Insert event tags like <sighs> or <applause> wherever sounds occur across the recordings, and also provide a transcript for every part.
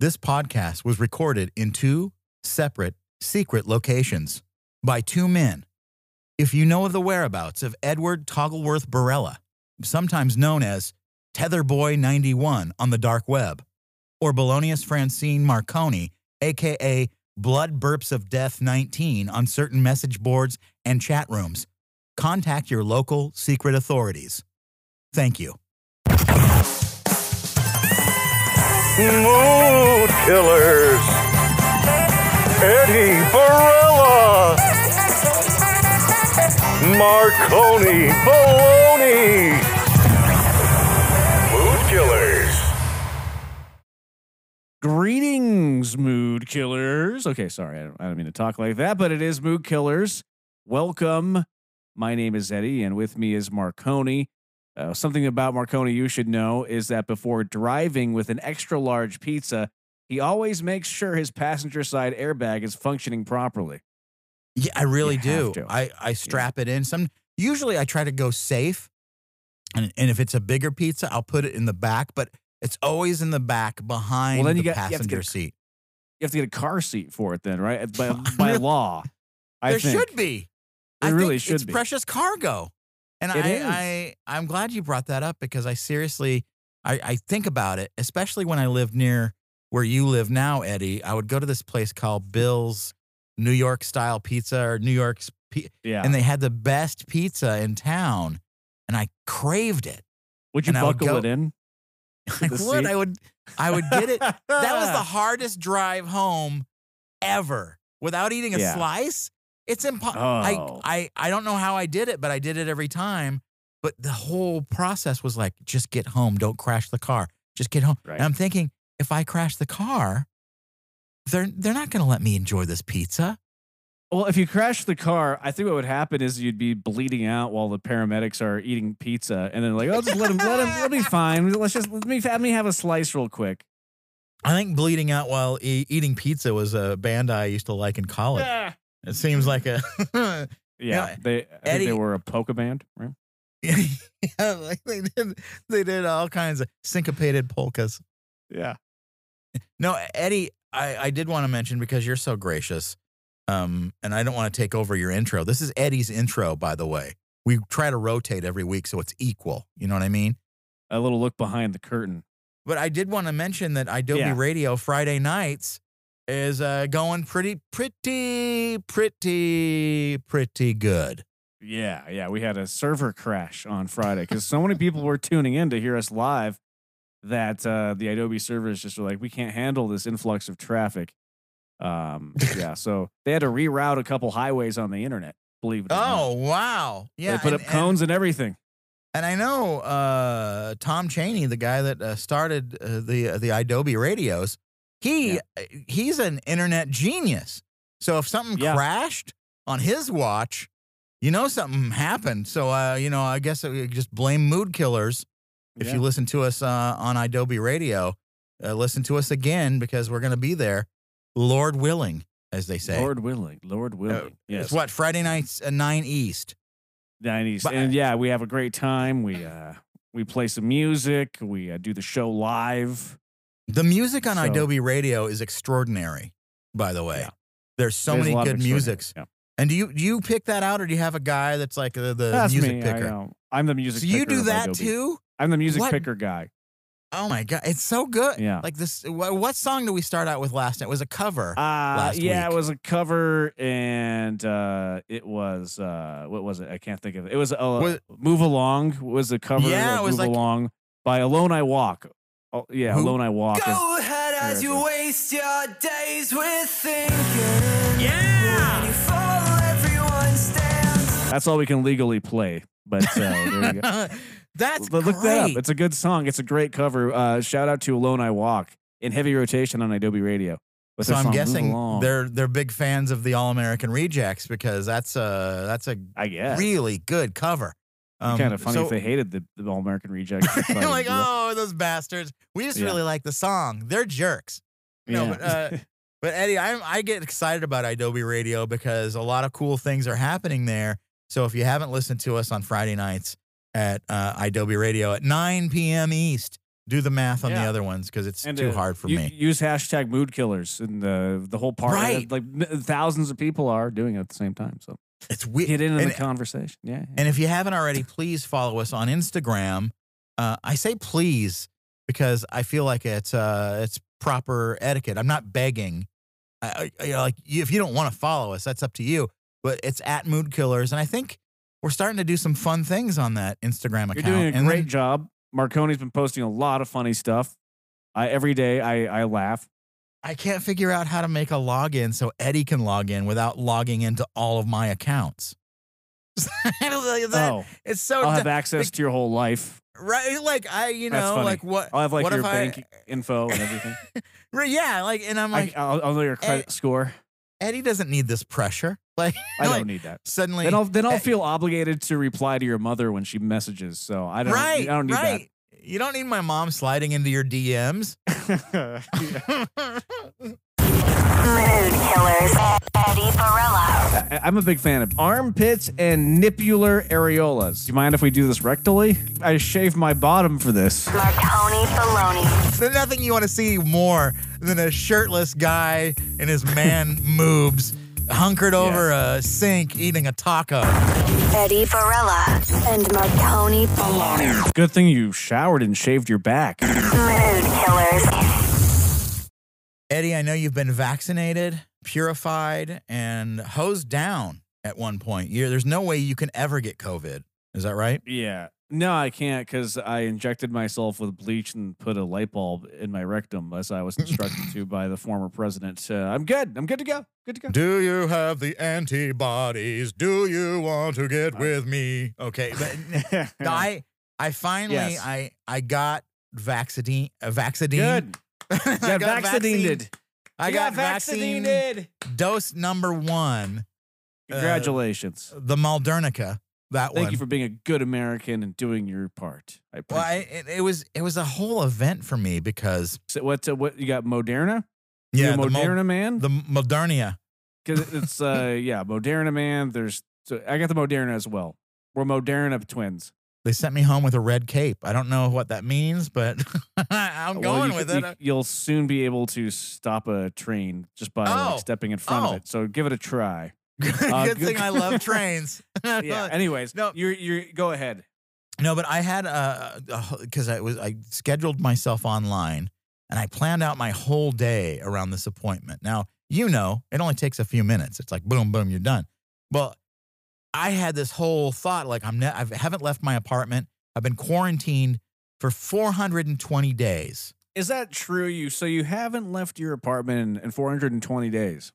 This podcast was recorded in two separate, secret locations by two men. If you know of the whereabouts of Edward Toggleworth Barella, sometimes known as Tetherboy91 on the dark web, or Bolognius Francine Marconi, aka Blood Burps of Death 19 on certain message boards and chat rooms, contact your local secret authorities. Thank you. Mood Killers. Eddie Barella. Marconi Baloney. Mood Killers. Greetings, mood killers. Okay, sorry, I don't, I don't mean to talk like that, but it is mood killers. Welcome. My name is Eddie, and with me is Marconi. Uh, something about Marconi you should know is that before driving with an extra large pizza, he always makes sure his passenger side airbag is functioning properly. Yeah, I really You do. I, I strap it in. Some usually I try to go safe, and and if it's a bigger pizza, I'll put it in the back. But it's always in the back behind then you the got- you passenger get- seat. You have to get a car seat for it, then, right? <laughs> By, by law, I there think. should be. There I really think should it's be. precious cargo. And It I. I I'm glad you brought that up because I seriously I, I think about it, especially when I lived near where you live now, Eddie. I would go to this place called Bill's New York style pizza or New York's Yeah. and they had the best pizza in town, and I craved it. would you and buckle go- it in? <laughs> I would. seat? I would. I would get it. That was the <laughs> hardest drive home ever without eating a Yeah. slice. It's impossible. I, Oh. I I don't know how I did it, but I did it every time. But the whole process was like, just get home. Don't crash the car. Just get home. Right. And I'm thinking, if I crash the car, they're they're not going to let me enjoy this pizza. Well, if you crash the car, I think what would happen is you'd be bleeding out while the paramedics are eating pizza, and then like, oh, just let him, let him, let me <laughs> fine. Let's just let me let me have a slice real quick. I think bleeding out while e- eating pizza was a band I used to like in college. Yeah, It seems like a <laughs> yeah. Yeah, They, I think Eddie- they were a polka band, right? <laughs> yeah, like they did they did all kinds of syncopated polkas. Yeah. No, Eddie, I, I did want to mention because you're so gracious, um, and I don't want to take over your intro. This is Eddie's intro, by the way. We try to rotate every week so it's equal. You know what I mean? A little look behind the curtain. But I did want to mention that Adobe Yeah. Radio Friday nights is uh, going pretty, pretty, pretty, pretty good. Yeah, yeah. We had a server crash on Friday because so many people were tuning in to hear us live that uh, the Adobe servers just were like, we can't handle this influx of traffic. Um, <laughs> yeah, so they had to reroute a couple highways on the internet. Believe it or not. Oh wow! Yeah, they put and- up cones and, everything. And I know uh, Tom Cheney, the guy that uh, started uh, the uh, the Adobe radios, he Yeah. uh, he's an internet genius. So if something Yeah. crashed on his watch, you know something happened. So uh, you know, I guess we just blame mood killers. If Yeah. you listen to us uh, on Adobe Radio, uh, listen to us again because we're going to be there, Lord willing, as they say. Lord willing, Lord willing. Uh, yes, It's what Friday nights at nine East. nineties, but- and yeah, we have a great time. We uh, we play some music. We uh, do the show live. The music on So- Adobe Radio is extraordinary, by the way. Yeah. There's so There's many good musics. Yeah. And do you do you pick that out or do you have a guy that's like the, the That's music me. I picker? know. I'm the music. Picker. So you do that Adobe. too? I'm the music What? picker guy. Oh my god, it's so good. Yeah. Like this what, what song did we start out with last night? It was a cover. Uh, yeah, week. it was a cover, and uh, it was uh, what was it? I can't think of it. It was uh, Was- "Move Along" was the cover. Yeah, of it was "Move like- Along" by "Alone I Walk." Oh, yeah, Who? "Alone I Walk." is- Go ahead as you it waste your days with thinking. Yeah! You fall, everyone stands. That's all we can legally play. But uh, there you go. <laughs> that's Look great. that up. It's a good song. It's a great cover. Uh, shout out to "Alone I Walk" in heavy rotation on Adobe Radio. so I'm guessing Along." they're they're big fans of the All American Rejects because that's a that's a I guess really good cover. Um, kind of funny so- if they hated the, the All American Rejects. <laughs> You're like, oh, those bastards. We just Yeah. really like the song. They're jerks. No, Yeah. but uh, <laughs> but Eddie, I I get excited about Adobe Radio because a lot of cool things are happening there. So if you haven't listened to us on Friday nights at uh, Adobe Radio at 9 p.m. East, Do the math on the other ones because it's And, too uh, hard for u- me. Use hashtag mood killers and the the whole part. Right. Like thousands of people are doing it at the same time. So It's weird. get into and, the conversation. Yeah. yeah. and if you haven't already, please follow us on Instagram. Uh, I say please because I feel like it's uh, it's proper etiquette. I'm not begging. I, I, you know, like if you don't want to follow us, that's up to you. But it's at Mood Killers, and I think we're starting to do some fun things on that Instagram account. You're doing a and great then- job. Marconi's been posting a lot of funny stuff. I every day I I laugh. I can't figure out how to make a login so Eddie can log in without logging into all of my accounts. <laughs> That- oh, it's so I'll have access to your whole life. right. Like I, you know, like what? I'll have like what your if I- bank info and <laughs> everything. Right, yeah, like, and I'm like, I, I'll, I'll know your credit score. Eddie doesn't need this pressure. <laughs> Like, I don't need that. suddenly. Then I'll then I'll eh, feel obligated to reply to your mother when she messages. So I don't. right, I don't need right. You don't need my mom sliding into your DMs. <laughs> <laughs> Mood Killers. Eddie Barella. I- I'm a big fan of armpits and nipular areolas. Do you mind if we do this rectally? I shave my bottom for this. Marconi Baloney. There's nothing you want to see more than a shirtless guy in his man <laughs> moobs, hunkered over a sink eating a taco. Eddie Barella. And Marconi Baloney. Good thing you showered and shaved your back. Mood Killers. Eddie, I know you've been vaccinated, purified, and hosed down at one point. you there's no way you can ever get COVID. Is that right? Yeah. No, I can't because I injected myself with bleach and put a light bulb in my rectum as I was <laughs> instructed to by the former president. Uh, I'm good. I'm good to go. Good to go. Do you have the antibodies? Do you want to get with me? Okay, but <laughs> I I finally Yes. I I got vaccine uh, vaccine. Good. <laughs> I Got got vaccinated. I got, vaccine vaccinated. dose number one, Uh, Congratulations. the Maldernica. That Thank one. you for being a good American and doing your part. I well, I, it, it was it was a whole event for me because So what? Uh, what you got? Moderna? yeah, you a the, Mo- Moderna man? the Modernia. Because it's uh <laughs> yeah, Moderna man. There's so I got the Moderna as well. We're Moderna twins. They sent me home with a red cape. I don't know what that means, but <laughs> I'm Well, going you with could- it. You, will soon be able to stop a train just by Oh. like, stepping in front Oh. of it. So give it a try. Good Uh, thing I <laughs> love trains. <laughs> Yeah. Anyways, No. no, you're you're go ahead. No, but I had uh because I was I scheduled myself online and I planned out my whole day around this appointment. Now you know it only takes a few minutes. It's like boom, boom, you're done. Well, I had this whole thought like I'm ne- I haven't left my apartment. I've been quarantined for 420 days. Is that true? You so you haven't left your apartment in, in 420 days.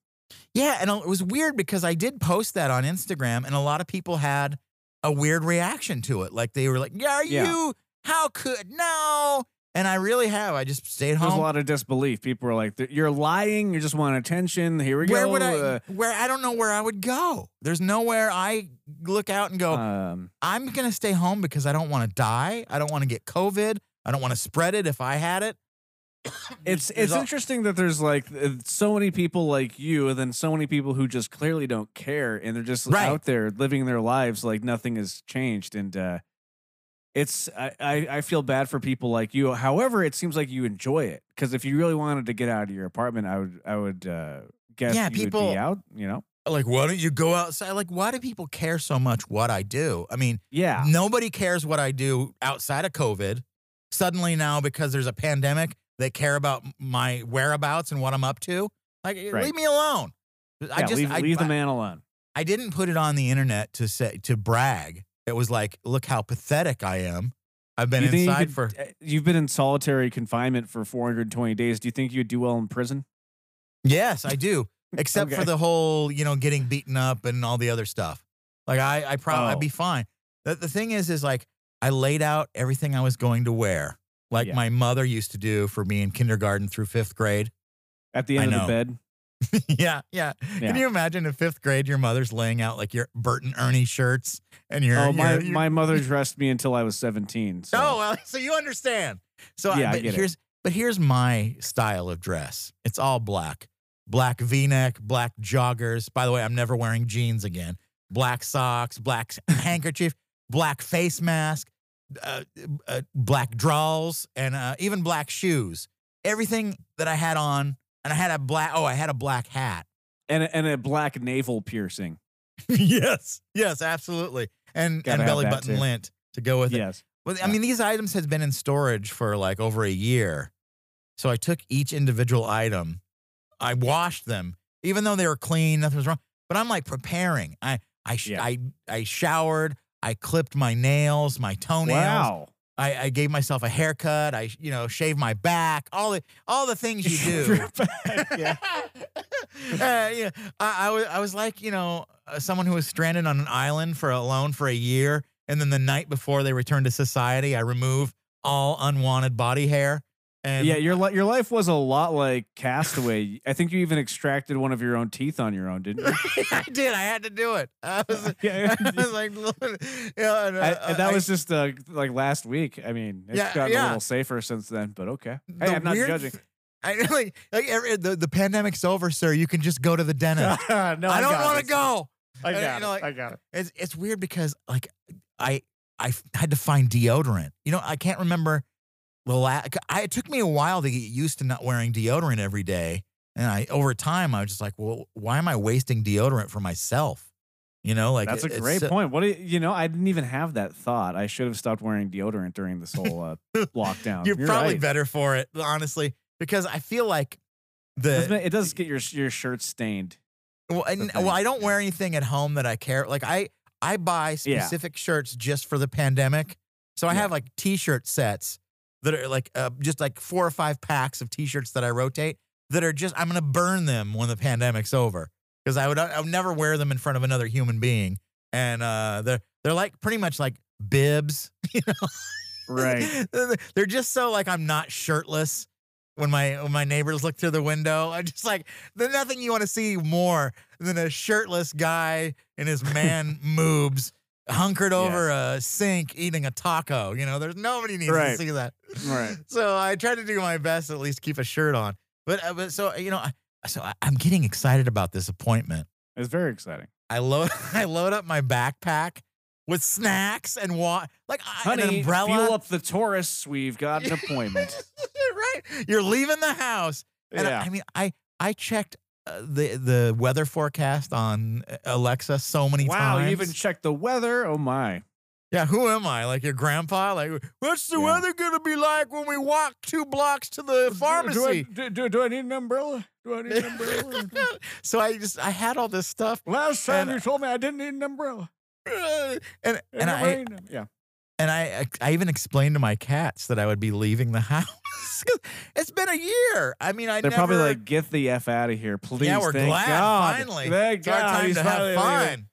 Yeah, and it was weird because I did post that on Instagram, and a lot of people had a weird reaction to it. Like they were like, "Yeah, are Yeah. you? How could no?" And I really have. I just stayed home. There's a lot of disbelief. People are like, "You're lying. You just want attention." Here we where go. would I? Uh, where I don't know where I would go. There's nowhere I look out and go. um, I'm gonna stay home because I don't want to die. I don't want to get COVID. I don't want to spread it if I had it. It's it's all- interesting that there's like uh, so many people like you, and then so many people who just clearly don't care, and they're just Right. out there living their lives like nothing has changed. And uh, it's I, I I feel bad for people like you. However, it seems like you enjoy it because if you really wanted to get out of your apartment, I would I would uh, guess Yeah, you would people- be out. You know, Like, why don't you go outside? Like, why do people care so much what I do? I mean, yeah. Nobody cares what I do outside of COVID. Suddenly now, because there's a pandemic, they care about my whereabouts and what I'm up to. Like, Right. leave me alone. I yeah, just leave, I, leave the man alone. I didn't put it on the internet to say to brag. It was like, look how pathetic I am. I've been Do you inside could- for uh, You've been in solitary confinement for 420 days. Do you think you'd do well in prison? yes, I do. <laughs> Except for the whole, you know, getting beaten up and all the other stuff. Like I, I probably I'd Oh. be fine. The, the thing is, is like I laid out everything I was going to wear, like Yeah. my mother used to do for me in kindergarten through fifth grade. At the I end of the bed? yeah, <laughs> yeah, Yeah. Can you imagine in fifth grade your mother's laying out like your Bert and Ernie shirts and your Oh, my, your- my mother dressed me until I was 17. So. Oh, well, <laughs> so you understand. So I, Yeah, I but get it. here's but here's my style of dress. It's all black. Black V-neck, black joggers. By the way, I'm never wearing jeans again. Black socks, black <laughs> handkerchief, black face mask, uh, uh, black drawers, and uh, even black shoes. Everything that I had on, and I had a black. Oh, I had a black hat. And a, and a black navel piercing. <laughs> yes, yes, absolutely, and Gotta and belly button too. lint to go with it. Yes. Well, I mean, these items has been in storage for like over a year. So I took each individual item, I washed them, even though they were clean, nothing was wrong. But I'm like preparing. I I sh- Yeah. I I showered. I clipped my nails, my toenails. Wow. I, I gave myself a haircut. I you know shaved my back. All the all the things you <laughs> do. yeah. <laughs> uh, yeah, I, I was I was like you know uh, someone who was stranded on an island for alone for a year, and then the night before they return to society, I remove all unwanted body hair. And Yeah, your li- your life was a lot like Castaway. <laughs> I think you even extracted one of your own teeth on your own, didn't you? <laughs> I did. I had to do it. I was, <laughs> Yeah. I was like, yeah, and, uh, I, and that I- was just uh, like last week. I mean, it's Yeah, gotten a little safer since then, but okay. the Hey, I'm not judging. I like, like every, the the pandemic's over, sir. You can just go to the dentist. no, I don't want to go. I And, got you know, it. like- I got it. It's it's weird because like I I had to find deodorant. You know, I can't remember the last. I, it took me a while to get used to not wearing deodorant every day, and I over time I was just like, well, why am I wasting deodorant for myself? You know, like That's a it- great point. What do you, you know? I didn't even have that thought. I should have stopped wearing deodorant during this whole uh, <laughs> lockdown. You're, probably right. better for it, honestly, because I feel like the It does get your your shirt stained. well, and, well, I don't wear anything at home that I care. Like I I buy Yeah. specific shirts just for the pandemic. So I Yeah. have like t-shirt sets that are like uh, just like four or five packs of t-shirts that I rotate that are just I'm gonna burn them when the pandemic's over because I would I would never wear them in front of another human being, and uh, they're they're like pretty much like bibs, <laughs> you know. Right. <laughs> they're just so like I'm not shirtless when my when my neighbors look through the window. I'm just like there's nothing you want to see more than a shirtless guy in his man <laughs> moobs hunkered over a sink eating a taco. You know, there's nobody needs Right. to see that. Right. <laughs> So I try to do my best to at least keep a shirt on. But uh, but so you know, I, so I, I'm getting excited about this appointment. It's very exciting. I load <laughs> I load up my backpack with snacks and wa- like Honey, an umbrella. fuel up the tourists. We've got an <laughs> appointment. right? You're leaving the house, and I, Yeah. I mean, I I checked uh, the the weather forecast on uh, Alexa so many wow, times. you even checked the weather. Oh my. yeah, who am I? Like your grandpa? Like, what's the Yeah. weather gonna be like when we walk two blocks to the pharmacy? Do I, do, do I need an umbrella? Do I need an umbrella? <laughs> so I just I had all this stuff, Last time And- you told me I didn't need an umbrella. uh, and and the I yeah. and I I even explained to my cats that I would be leaving the <laughs> house. It's been a year. I mean, I They're never, probably like, get the f out of here, please. yeah, we're Thank glad God. finally. Thank it's our time he's to have fun.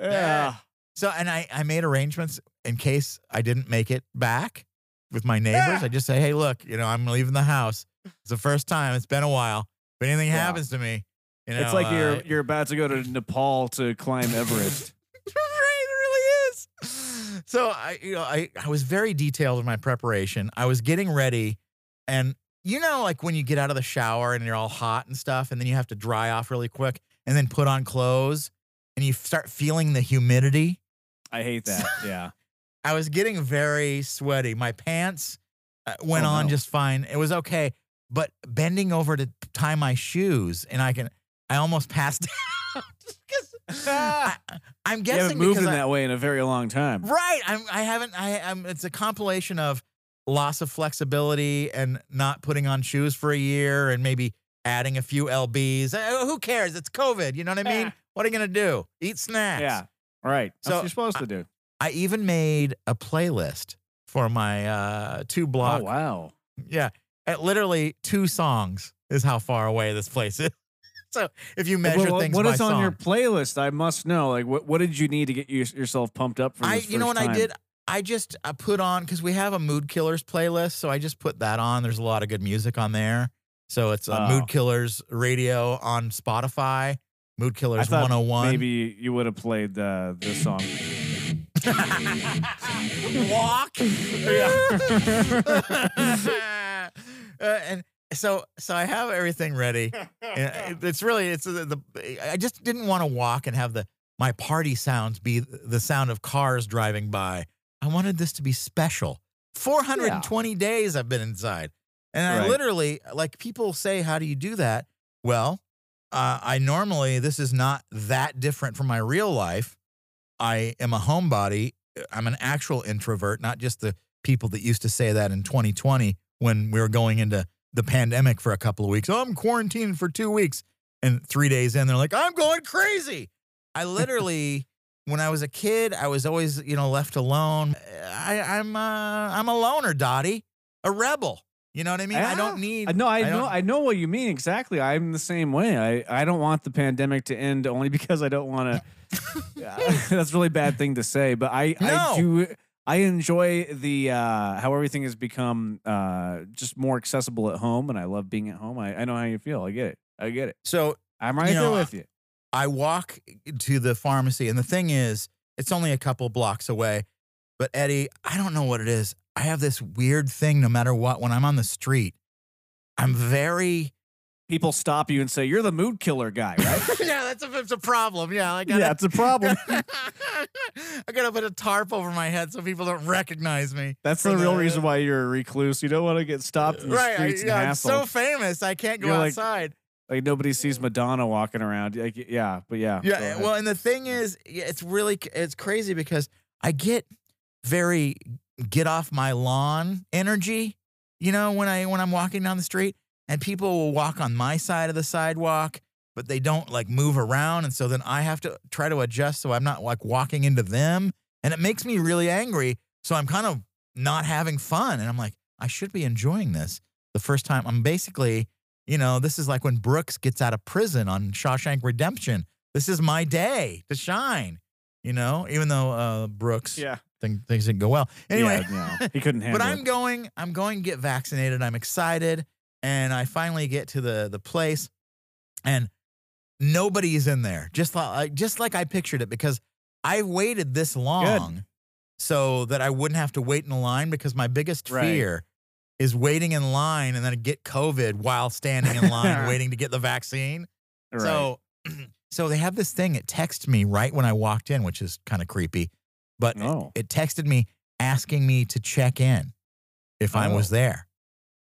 Yeah. So, and I, I made arrangements in case I didn't make it back with my neighbors. Yeah. I just say, hey, look, you know, I'm leaving the house. It's the first time. It's been a while. If anything Yeah. happens to me, you know, it's like you're uh, you're about to go to Nepal to climb Everest. <laughs> it really is. So I, you know, I, I was very detailed in my preparation. I was getting ready, and you know, like when you get out of the shower and you're all hot and stuff, and then you have to dry off really quick, and then put on clothes, and you start feeling the humidity. I hate that. <laughs> Yeah. I was getting very sweaty. My pants uh, went Oh, on no. just fine. It was okay, but bending over to tie my shoes, and I can, I almost passed <laughs> out. I, <laughs> I'm You guessing haven't moved in I- that way in a very long time. Right. I'm. I haven't. I. I'm. It's a compilation of loss of flexibility and not putting on shoes for a year, and maybe adding a few lbs. Uh, who cares? It's COVID. You know what I mean? Yeah. What are you gonna do? Eat snacks. Yeah. Right. That's So, what you're supposed to do. I even made a playlist for my uh, two block. Oh wow. Yeah. At literally two songs is how far away this place is. <laughs> so if you measure Well, things what is on song, your playlist? I must know. Like, what what did you need to get you, yourself pumped up for I, you know what first I did? I just I put on because we have a Mood Killers playlist, so I just put that on. There's a lot of good music on there. So it's uh, Oh. Mood Killers Radio on Spotify. Mood Killers thought 101. Maybe you would have played uh, this song. <laughs> walk. <laughs> uh, and so so I have everything ready. And it's really it's the, the I just didn't want to walk and have the my party sounds be the sound of cars driving by. I wanted this to be special. 420 days I've been inside. And I literally, like people say, how do you do that? Well, uh, I normally, this is not that different from my real life. I am a homebody. I'm an actual introvert, not just the people that used to say that in 2020 when we were going into the pandemic for a couple of weeks. Oh, I'm quarantined for two weeks. And three days in, they're like, I'm going crazy. I <laughs> literally, when I was a kid, I was always, you know, left alone. I, I'm, uh, I'm a loner, Dottie, a rebel. You know what I mean? I don't need. No, I, I know, I know what you mean exactly. I'm the same way. I, I don't want the pandemic to end only <laughs> because I don't want to. <laughs> <laughs> that's a really bad thing to say, but I, I do. I enjoy the uh, how everything has become uh, just more accessible at home, and I love being at home. I, I know how you feel. I get it. I get it. So I'm right You there know, with you. I walk to the pharmacy, and the thing is, it's only a couple blocks away. But Eddie, I don't know what it is. I have this weird thing no matter what, when I'm on the street, I'm very. People stop you and say you're the mood killer guy, <laughs> right? yeah, that's a, it's a problem. Yeah, like yeah, it's a problem. <laughs> I gotta put a tarp over my head so people don't recognize me. That's For the real the- reason why you're a recluse. You don't want to get stopped in the Right, I, streets and yeah, I'm so famous. I can't go You're outside. like nobody sees Madonna walking around. Like, yeah, but yeah. Yeah, well, and the thing is, it's really it's crazy because I get very get off my lawn energy. You know, when I when I'm walking down the street, and people will walk on my side of the sidewalk, but they don't like move around, and so then I have to try to adjust so I'm not like walking into them, and it makes me really angry. So I'm kind of not having fun, and I'm like, I should be enjoying this. The first time I'm basically, you know, this is like when Brooks gets out of prison on Shawshank Redemption this is my day to shine. You know, even though uh, Brooks yeah. thing, things didn't go well. Anyway, yeah, no, <laughs> he couldn't handle but I'm it. going. I'm going to get vaccinated. I'm excited, and I finally get to the the place, and nobody's in there. Just like just like I pictured it, because I waited this long so that I wouldn't have to wait in a line. Because my biggest Right. fear is waiting in line and then get COVID while standing in line <laughs> waiting to get the vaccine. Right. So, <clears throat> so they have this thing. It texted me right when I walked in, which is kind of creepy. But it- Oh. it, texted me asking me to check in if I was Oh. there,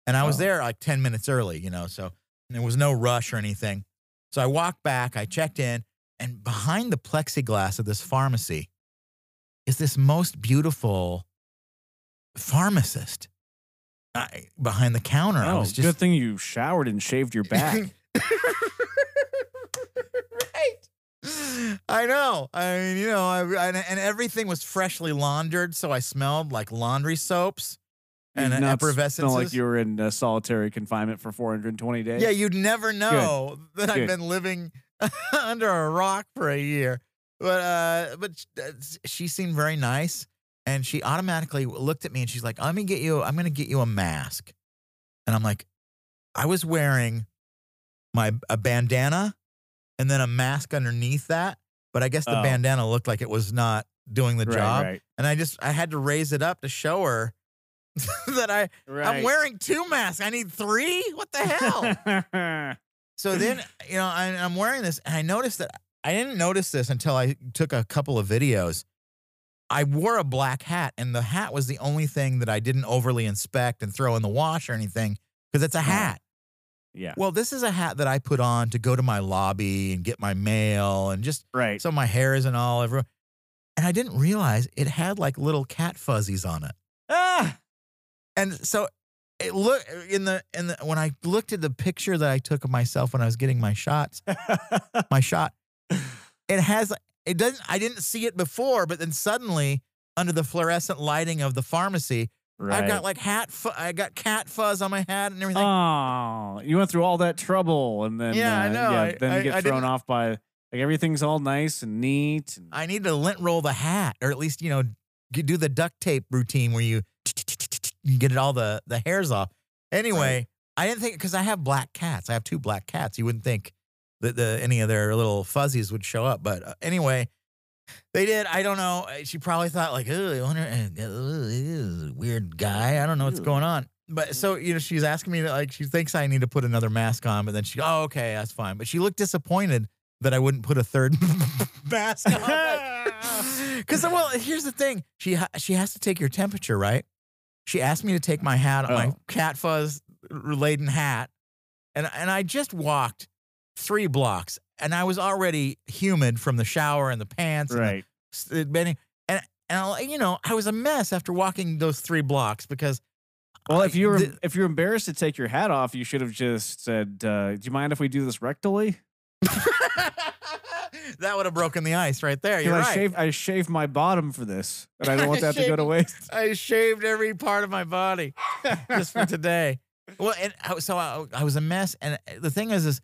and I was Oh. there like ten minutes early. You know, so there was no rush or anything. So I walked back. I checked in, and behind the plexiglass of this pharmacy is this most beautiful pharmacist. I, behind the counter, I oh, was just good thing you showered and shaved your back. <laughs> right. I know. I mean, you know, I, and, and everything was freshly laundered, so I smelled like laundry soaps and You'd effervescence. Smell like you were in uh, solitary confinement for 420 days. yeah, you'd never know that I've been living <laughs> under a rock for a year. But uh, but uh, she seemed very nice, and she automatically looked at me and she's like, "Let me get you. I'm going to get you a mask." And I'm like, I was wearing my a bandana and then a mask underneath that, but I guess the Oh. bandana looked like it was not doing the right, job, Right. and I just I had to raise it up to show her <laughs> that I right. I'm wearing two masks. I need three. What the hell? <laughs> So then, you know, I, I'm wearing this, and I noticed that I didn't notice this until I took a couple of videos. I wore a black hat, and the hat was the only thing that I didn't overly inspect and throw in the wash or anything because it's a hat. yeah. Well, this is a hat that I put on to go to my lobby and get my mail and just Right. so my hair isn't all over. And I didn't realize it had like little cat fuzzies on it. ah! And so it look in the in the when I looked at the picture that I took of myself when I was getting my shots, <laughs> my shot, it has it doesn't I didn't see it before, but then suddenly under the fluorescent lighting of the pharmacy, right. I've got like hat fu- I got cat fuzz on my hat and everything. Oh, you went through all that trouble, and then Yeah, I uh, know. Yeah, I- then I- you get I thrown off by like everything's all nice and neat. And, I need to lint roll the hat, or at least you know do the duct tape routine where you you get it all the the hairs off. Anyway, I didn't think because I have black cats. I have two black cats. You wouldn't think that the any of their little fuzzies would show up, but uh, anyway, they did. I don't know. She probably thought like, oh, I wonder, uh, uh, this is a weird guy. I don't know what's going on. But so you know, she's asking me to, like she thinks I need to put another mask on, but then she, oh, okay, that's fine. But she looked disappointed that I wouldn't put a third <laughs> mask on. Because <laughs> well, here's the thing: she ha- she has to take your temperature, right? She asked me to take my hat, my Oh. cat fuzz laden hat, and and I just walked three blocks, and I was already humid from the shower and the pants, and the right. uh, bending, and and I, you know I was a mess after walking those three blocks because Well, if you're the- if you're embarrassed to take your hat off, you should have just said, uh, "Do you mind if we do this rectally?" <laughs> that would have broken the ice right there. You're I right. shaved I shaved my bottom for this, and I don't want that to go to <laughs> waste. I shaved every part of my body <laughs> just for today. Well, and I, so I, I was a mess, and uh, the thing is, is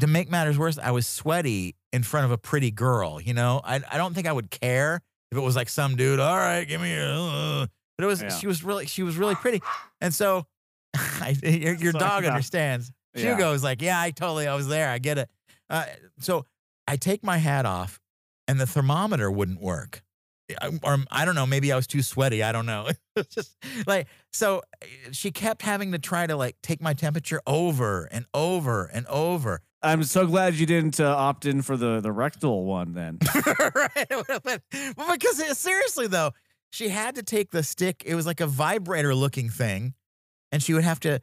to make matters worse, I was sweaty in front of a pretty girl. You know, I I don't think I would care if it was like some dude. All right, give me a. uh," but it was Yeah. she was really she was really pretty, <sighs> and so <laughs> I, your, your So, dog yeah. understands. Yeah. Hugo's like, yeah, I totally, I was there, I get it. Uh, so I take my hat off, and the thermometer wouldn't work I- or I don't know, maybe I was too sweaty. I don't know. <laughs> Just like so she kept having to try to like take my temperature over and over and over. I'm so glad you didn't uh, opt in for the the rectal one. Then <laughs> right? But, well, because it- seriously though, she had to take the stick. It was like a vibrator looking thing, and she would have to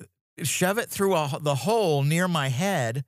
uh, shove it through a, the hole near my head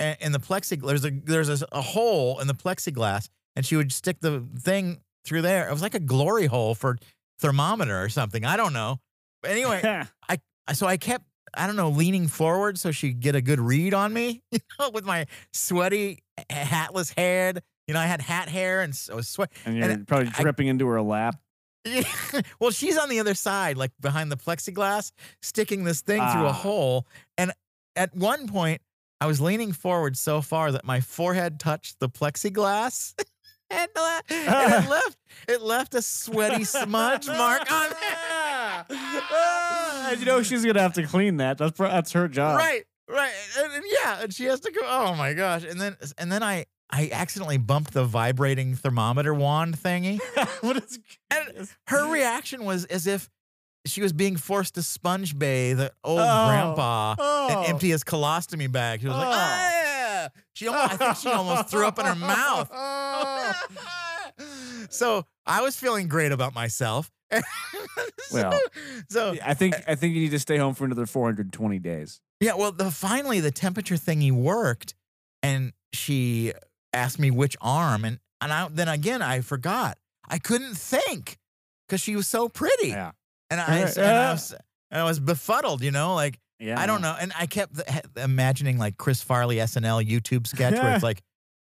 and in the plexiglass. There's a there's a, a hole in the plexiglass, and she would stick the thing through there. It was like a glory hole for thermometer or something. I don't know. But anyway, <laughs> so I kept I don't know leaning forward so she'd get a good read on me, <laughs> you know, with my sweaty hatless head. You know, I had hat hair and so sweat. and you're And probably I- dripping into her lap. <laughs> well, she's on the other side, like behind the plexiglass, sticking this thing through a Ah. hole. And at one point, I was leaning forward so far that my forehead touched the plexiglass. <laughs> and, uh, and it left it left a sweaty smudge mark on there. And you know she's gonna have to clean that. That's that's her job. right, right, and, and yeah, and she has to go. Oh my gosh! And then and then I I accidentally bumped the vibrating thermometer wand thingy. <laughs> what is? And her reaction was as if she was being forced to sponge bathe an old Oh. grandpa Oh. and empty his colostomy bag. She was like, Oh. "Ah, yeah." She almost, I think she almost threw up in her mouth. <laughs> so I was feeling great about myself. <laughs> Well, so I think I think you need to stay home for another 420 days. yeah, well, the finally the temperature thingy worked, and she asked me which arm, and and I, then again I forgot. I couldn't think because she was so pretty, Yeah. and I, and I uh. was and I was befuddled, you know, like Yeah. I don't know, and I kept imagining like Chris Farley SNL YouTube sketch where it's <laughs> like,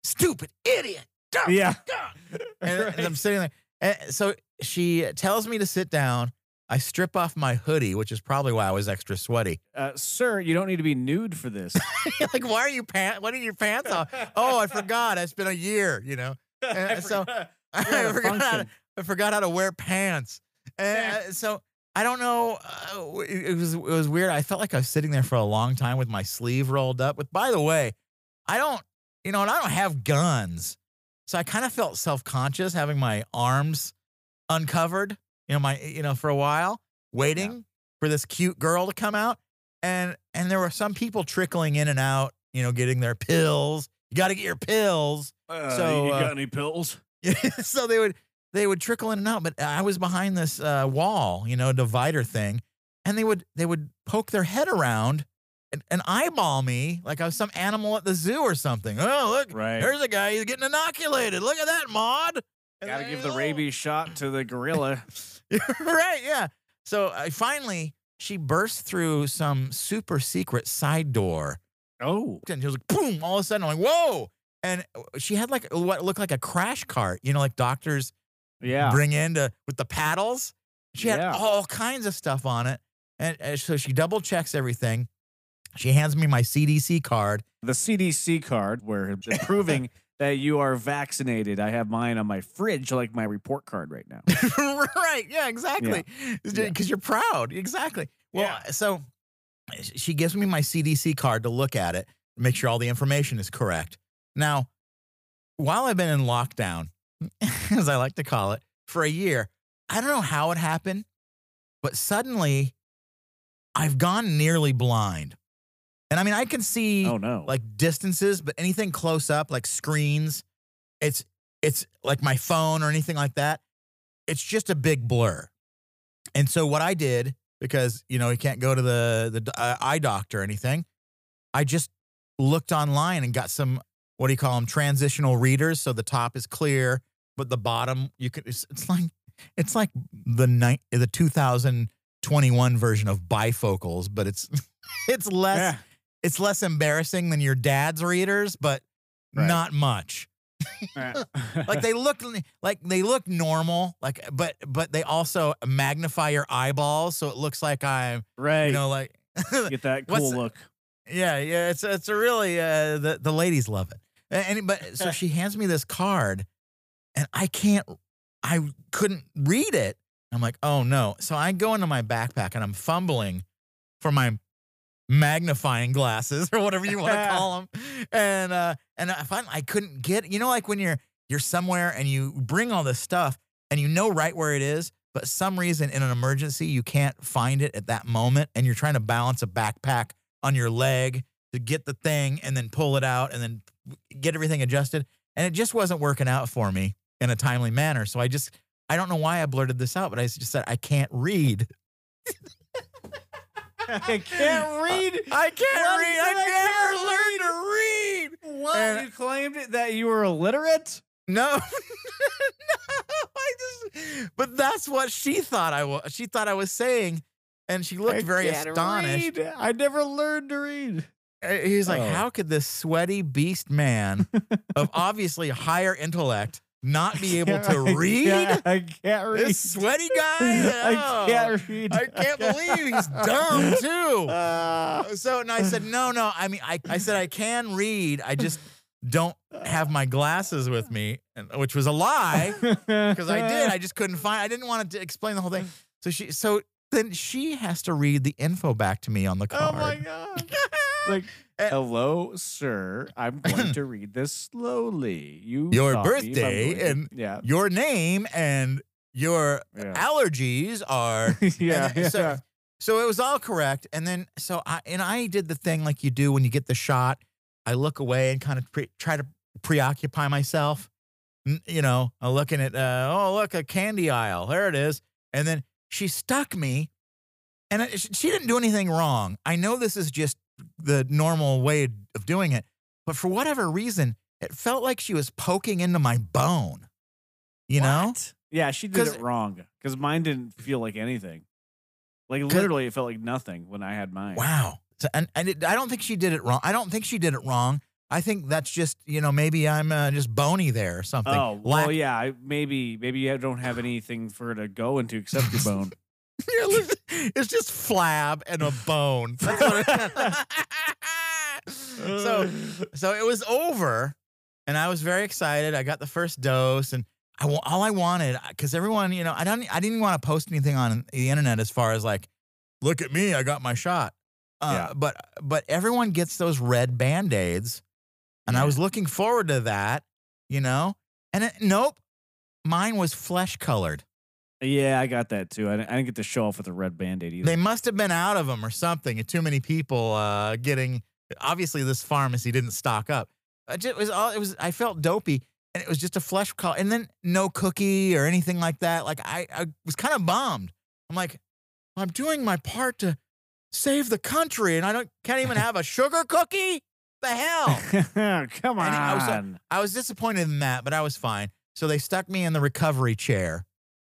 "Stupid idiot." dumb Yeah. God." <laughs> and, and I'm sitting there. And so she tells me to sit down. I strip off my hoodie, which is probably why I was extra sweaty. Uh, sir, you don't need to be nude for this. <laughs> like, why are you pant? Why are your pants off? Oh, I forgot. It's been a year. You know, <laughs> And so <laughs> I You're at forgot. How to. I forgot how to wear pants. And uh, so I don't know. Uh, it, it was it was weird. I felt like I was sitting there for a long time with my sleeve rolled up. With by the way, I don't. You know, and I don't have guns, so I kind of felt self conscious having my arms uncovered. You know, my you know for a while waiting for this cute girl to come out, and and there were some people trickling in and out. You know, getting their pills. You got to get your pills. Uh, So, you uh, got any pills? <laughs> so they would they would trickle in and out, but I was behind this uh, wall, you know, divider thing, and they would they would poke their head around and, eyeball me like I was some animal at the zoo or something. Oh, look, Right. there's a guy he's getting inoculated. Look at that, Maud. Got to give the rabies shot to the gorilla. <laughs> right, yeah. So I finally she burst through some super secret side door Oh. and she was like, boom, all of a sudden I'm like, whoa. And uh, she had like what looked like a crash cart, you know, like doctors Yeah. bring in to, with the paddles. She had Yeah. all kinds of stuff on it. And, and so she double checks everything. She hands me my CDC card. the CDC card where it's proving <laughs> that you are vaccinated. I have mine on my fridge, like my report card right now. <laughs> right. Yeah, exactly. Because you're proud. Exactly. Well, Yeah. so she gives me my CDC card to look at it, make sure all the information is correct. Now, while I've been in lockdown, <laughs> as I like to call it, for a year, I don't know how it happened, but suddenly I've gone nearly blind. And I mean, I can see Oh no! like distances, but anything close up, like screens, it's it's like my phone or anything like that. It's just a big blur. And so what I did because you know you can't go to the the uh, eye doctor or anything, I just looked online and got some what do you call them transitional readers. So the top is clear, but the bottom you could. It's, it's like it's like the night the 2021 version of bifocals, but it's <laughs> it's less Yeah. It's less embarrassing than your dad's readers, but Right. not much. <laughs> <laughs> Like they look like they look normal, like but but they also magnify your eyeballs, so it looks like I'm right. you know like Get that <laughs> cool the- look. yeah yeah it's it's a really uh, the the ladies love it. And but so she hands me this card, and I can't I couldn't read it. I'm like oh no, so I go into my backpack and I'm fumbling for my magnifying glasses <laughs> or whatever you want to <laughs> call them and uh and i i couldn't get you know like when you're you're somewhere and you bring all this stuff and you know right where it is but some reason in an emergency you can't find it at that moment and you're trying to balance a backpack on your leg to get the thing and then pull it out and then get everything adjusted. And it just wasn't working out for me in a timely manner. So i just i don't know why i blurted this out but i just said i can't read <laughs> I can't read. i can't What? read I i never learned to read What? And- you claimed that you were illiterate? No, <laughs> no, I just. But that's what she thought I was. She thought I was saying, and she looked I very astonished. read. I never learned to read. Uh, He's like, Oh. "How could this sweaty beast man of obviously higher intellect not be able to I read? can't- I can't read. This sweaty <laughs> guy? I Oh, can't read. I can't believe he's dumb <laughs> too." Ah. So and I said, "No, no. I mean, I, I said I can read. I just don't have my glasses with me," and- which was a lie. <laughs> because I did. I just couldn't find. I didn't want to explain the whole thing. So she. So then she has to read the info back to me on the oh card. my god! Like. Hello, sir. I'm going <clears throat> to read this slowly. You Your taught me, but I'm birthday and- yeah, Your name and your yeah, allergies are. <laughs> yeah, so, yeah. so it was all correct. And then so I and I did the thing like you do when you get the shot. I look away and kind of pre- try to preoccupy myself. You know, I'm looking at uh, oh look a candy aisle. There it is. And then she stuck me, and sh- she didn't do anything wrong. I know this is just the normal way of doing it, but for whatever reason, it felt like she was poking into my bone. You know? Yeah, she did it wrong because mine didn't feel like anything. Like literally, it felt like nothing when I had mine. Wow. So, and and it, I don't think she did it wrong. I don't think she did it wrong. I think that's just you know maybe I'm uh, just bony there or something. Oh Lack- well, yeah. Maybe maybe you don't have anything for her to go into except your bone. <laughs> <laughs> it's just flab and a bone. <laughs> That's what it- so so it was over, and I was very excited. I got the first dose, and I all I wanted because everyone you know I don't I didn't want to post anything on the internet as far as like look at me I got my shot. Uh, Yeah. But but everyone gets those red band aids, and I was looking forward to that, you know. And it, nope, mine was flesh colored. Yeah, I got that too. I didn't, I didn't get to show off with a red band aid either. They must have been out of them or something. and Too many people uh, getting. Obviously, this pharmacy didn't stock up. Just, it was all. It was. I felt dopey, and it was just a flesh color, and then no cookie or anything like that. Like I, I was kind of bummed. I'm like, I'm doing my part to save the country, and I don't can't even have a sugar cookie. The hell. <laughs> Come on. I was, I was disappointed in that, but I was fine. So they stuck me in the recovery chair.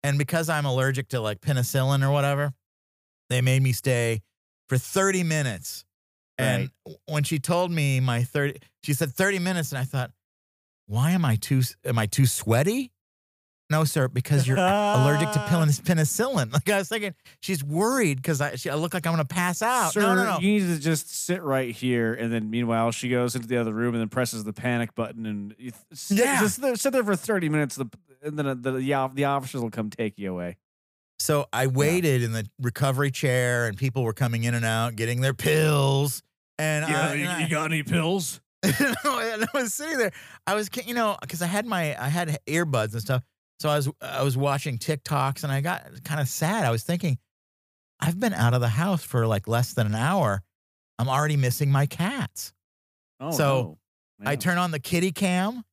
And because I'm allergic to like penicillin or whatever, they made me stay for 30 minutes. And when she told me my 30, she said 30 minutes. And I thought, why am I too, am I too sweaty? No, sir, because you're allergic to <laughs> pen- penicillin. <laughs> Like I was thinking, she's worried because I, she, I look like I'm going to pass out. Sir, no, no, no. you need to just sit right here, and then meanwhile she goes into the other room and then presses the panic button, and you th- sit, Yeah. just there, sit there for thirty minutes, the, and then uh, the the, the officers will come take you away. So I waited in the recovery chair, and people were coming in and out, getting their pills. And, I, and I- got any pills? <laughs> and I was sitting there. I was, you know, because I had my, I had earbuds and stuff. So I was, I was watching TikToks, and I got kind of sad. I was thinking, I've been out of the house for like less than an hour. I'm already missing my cats. Oh, So, no. I turn on the kitty cam,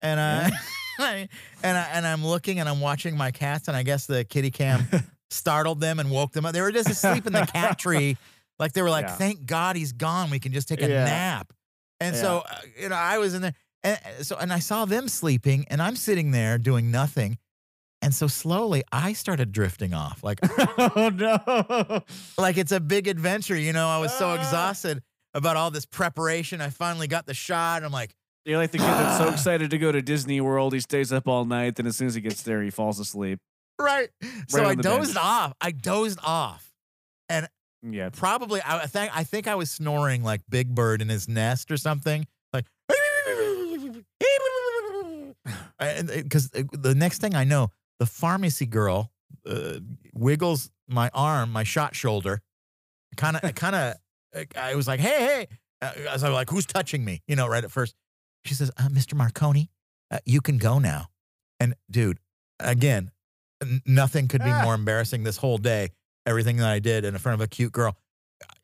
and uh, <laughs> <laughs> and I, and I'm looking and I'm watching my cats, and I guess the kitty cam <laughs> startled them and woke them up. They were just asleep in the cat <laughs> tree, like they were like, Yeah. "Thank God he's gone. We can just take a Yeah. nap." And so uh, you know, I was in there, and uh, so and I saw them sleeping, and I'm sitting there doing nothing. And so slowly I started drifting off. Like oh no. like it's a big adventure, you know. I was so Ah. exhausted about all this preparation. I finally got the shot. I'm like, You're like the kid that's so excited to go to Disney World. He stays up all night. Then as soon as he gets there, he falls asleep. right. So Right on I dozed bench. off. I dozed off. And yeah. Probably I think I think I was snoring like Big Bird in his nest or something. Like <laughs> because the next thing I know, the pharmacy girl uh, wiggles my arm, my shot shoulder. Kind of, kind of. <laughs> I was like, "Hey, hey!" Uh, I was like, "Who's touching me?" You know, right at first. She says, uh, "Mr. Marconi, uh, you can go now." And dude, again, nothing could be Ah. more embarrassing this whole day. Everything that I did in front of a cute girl,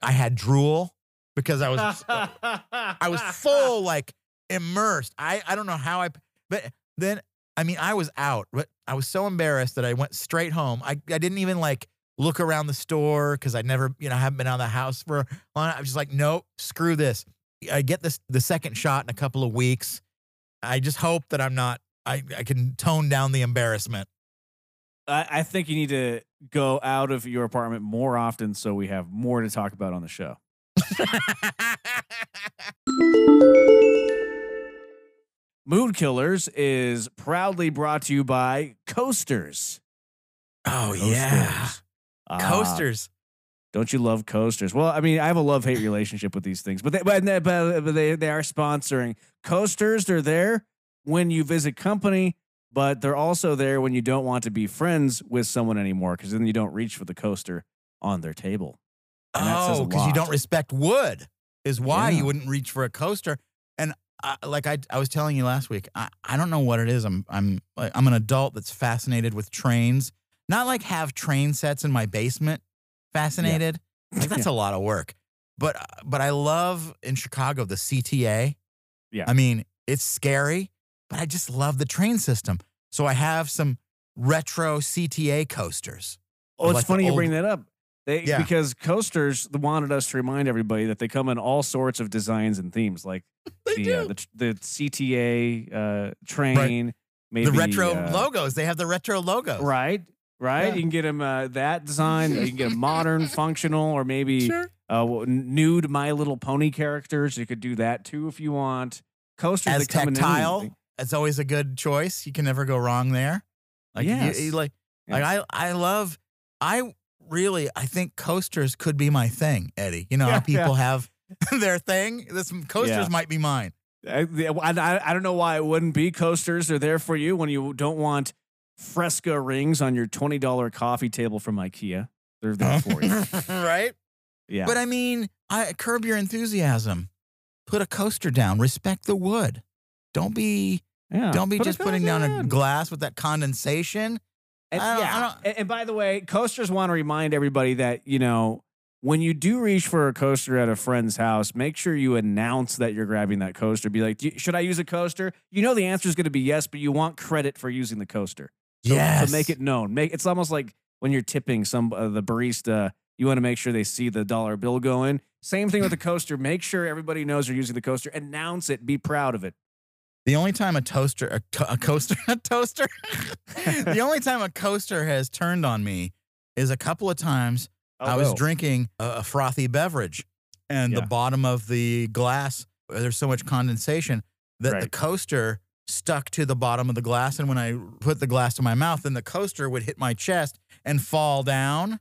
I had drool because I was <laughs> I was full, like immersed. I, I don't know how I, but then, I mean, I was out, but I was so embarrassed that I went straight home. I, I didn't even like look around the store because I'd never, you know, I haven't been out of the house for long. I was just like, nope, screw this. I get this, the second shot in a couple of weeks. I just hope that I'm not, I, I can tone down the embarrassment. I, I think you need to go out of your apartment more often so we have more to talk about on the show. <laughs> Mood Killers is proudly brought to you by Coasters. oh, yeah. Coasters. Ah, Coasters. Don't you love coasters? Well, I mean, I have a love hate relationship with these things, but they, but, they- but they they are sponsoring coasters. They're there when you visit company, but they're also there when you don't want to be friends with someone anymore, because then you don't reach for the coaster on their table. And Oh, because you don't respect wood is why Yeah. you wouldn't reach for a coaster. And uh, like I, I was telling you last week, I, I don't know what it is. I'm I'm I'm an adult that's fascinated with trains. Not like have train sets in my basement. Fascinated. Like that's a lot of work. But uh, but I love in Chicago the CTA. Yeah. I mean it's scary, but I just love the train system. So I have some retro CTA coasters. Oh, it's like the funny you bring that up. They, Yeah. Because coasters wanted us to remind everybody that they come in all sorts of designs and themes, like <laughs> They the, uh, do. the the CTA uh, train, maybe the retro uh, logos. They have the retro logos. Right, right. Yeah. You can get them uh, that design. You can get a modern, <laughs> functional, or maybe Sure. uh, nude My Little Pony characters. You could do that too if you want. Coasters As that come tactile, anything. it's always a good choice. You can never go wrong there. Like Yes. you, like like I I love I really I think coasters could be my thing, Eddie. You know Yeah, how people have <laughs> their thing. This coasters Yeah. might be mine. I, I, I I don't know why it wouldn't be. Coasters are there for you when you don't want Fresca rings on your twenty dollar coffee table from IKEA. They're there oh. for you. <laughs> right? Yeah. But I mean, I curb your enthusiasm. Put a coaster down. Respect the wood. Don't be yeah. don't be Put just putting down a glass with that condensation. And, I don't- I yeah. and, and by the way, coasters want to remind everybody that, you know, when you do reach for a coaster at a friend's house, make sure you announce that you're grabbing that coaster. Be like, should I use a coaster? You know the answer is going to be yes, but you want credit for using the coaster. So, yes. So make it known. Make it's almost like when you're tipping some uh, the barista, you want to make sure they see the dollar bill going. Same thing with the <laughs> coaster. Make sure everybody knows you're using the coaster. Announce it. Be proud of it. The only time a toaster, a, to- a coaster, <laughs> a toaster, <laughs> the only time a coaster has turned on me is a couple of times I was Oh, drinking a, a frothy beverage and the bottom of the glass, there's so much condensation that the coaster stuck to the bottom of the glass. And when I put the glass to my mouth, then the coaster would hit my chest and fall down.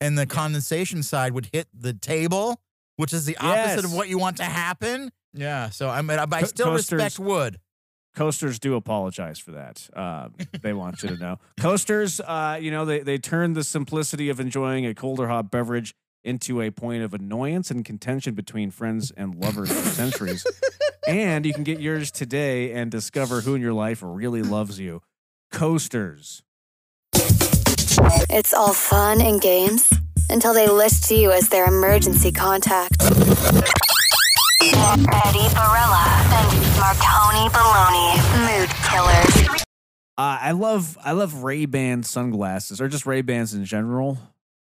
And the condensation side would hit the table, which is the opposite of what you want to happen. Yeah. So I mean, I, still respect wood. coasters do apologize for that. Uh, they want you to know. <laughs> Coasters, uh, you know, they, they turn the simplicity of enjoying a cold or hot beverage into a point of annoyance and contention between friends and lovers for centuries. <laughs> And you can get yours today and discover who in your life really loves you. Coasters. It's all fun and games until they list you as their emergency contact. Eddie Barella and Marconi Baloney, Mood Killers. Uh, I love I love Ray Ban sunglasses or just Ray Bans in general.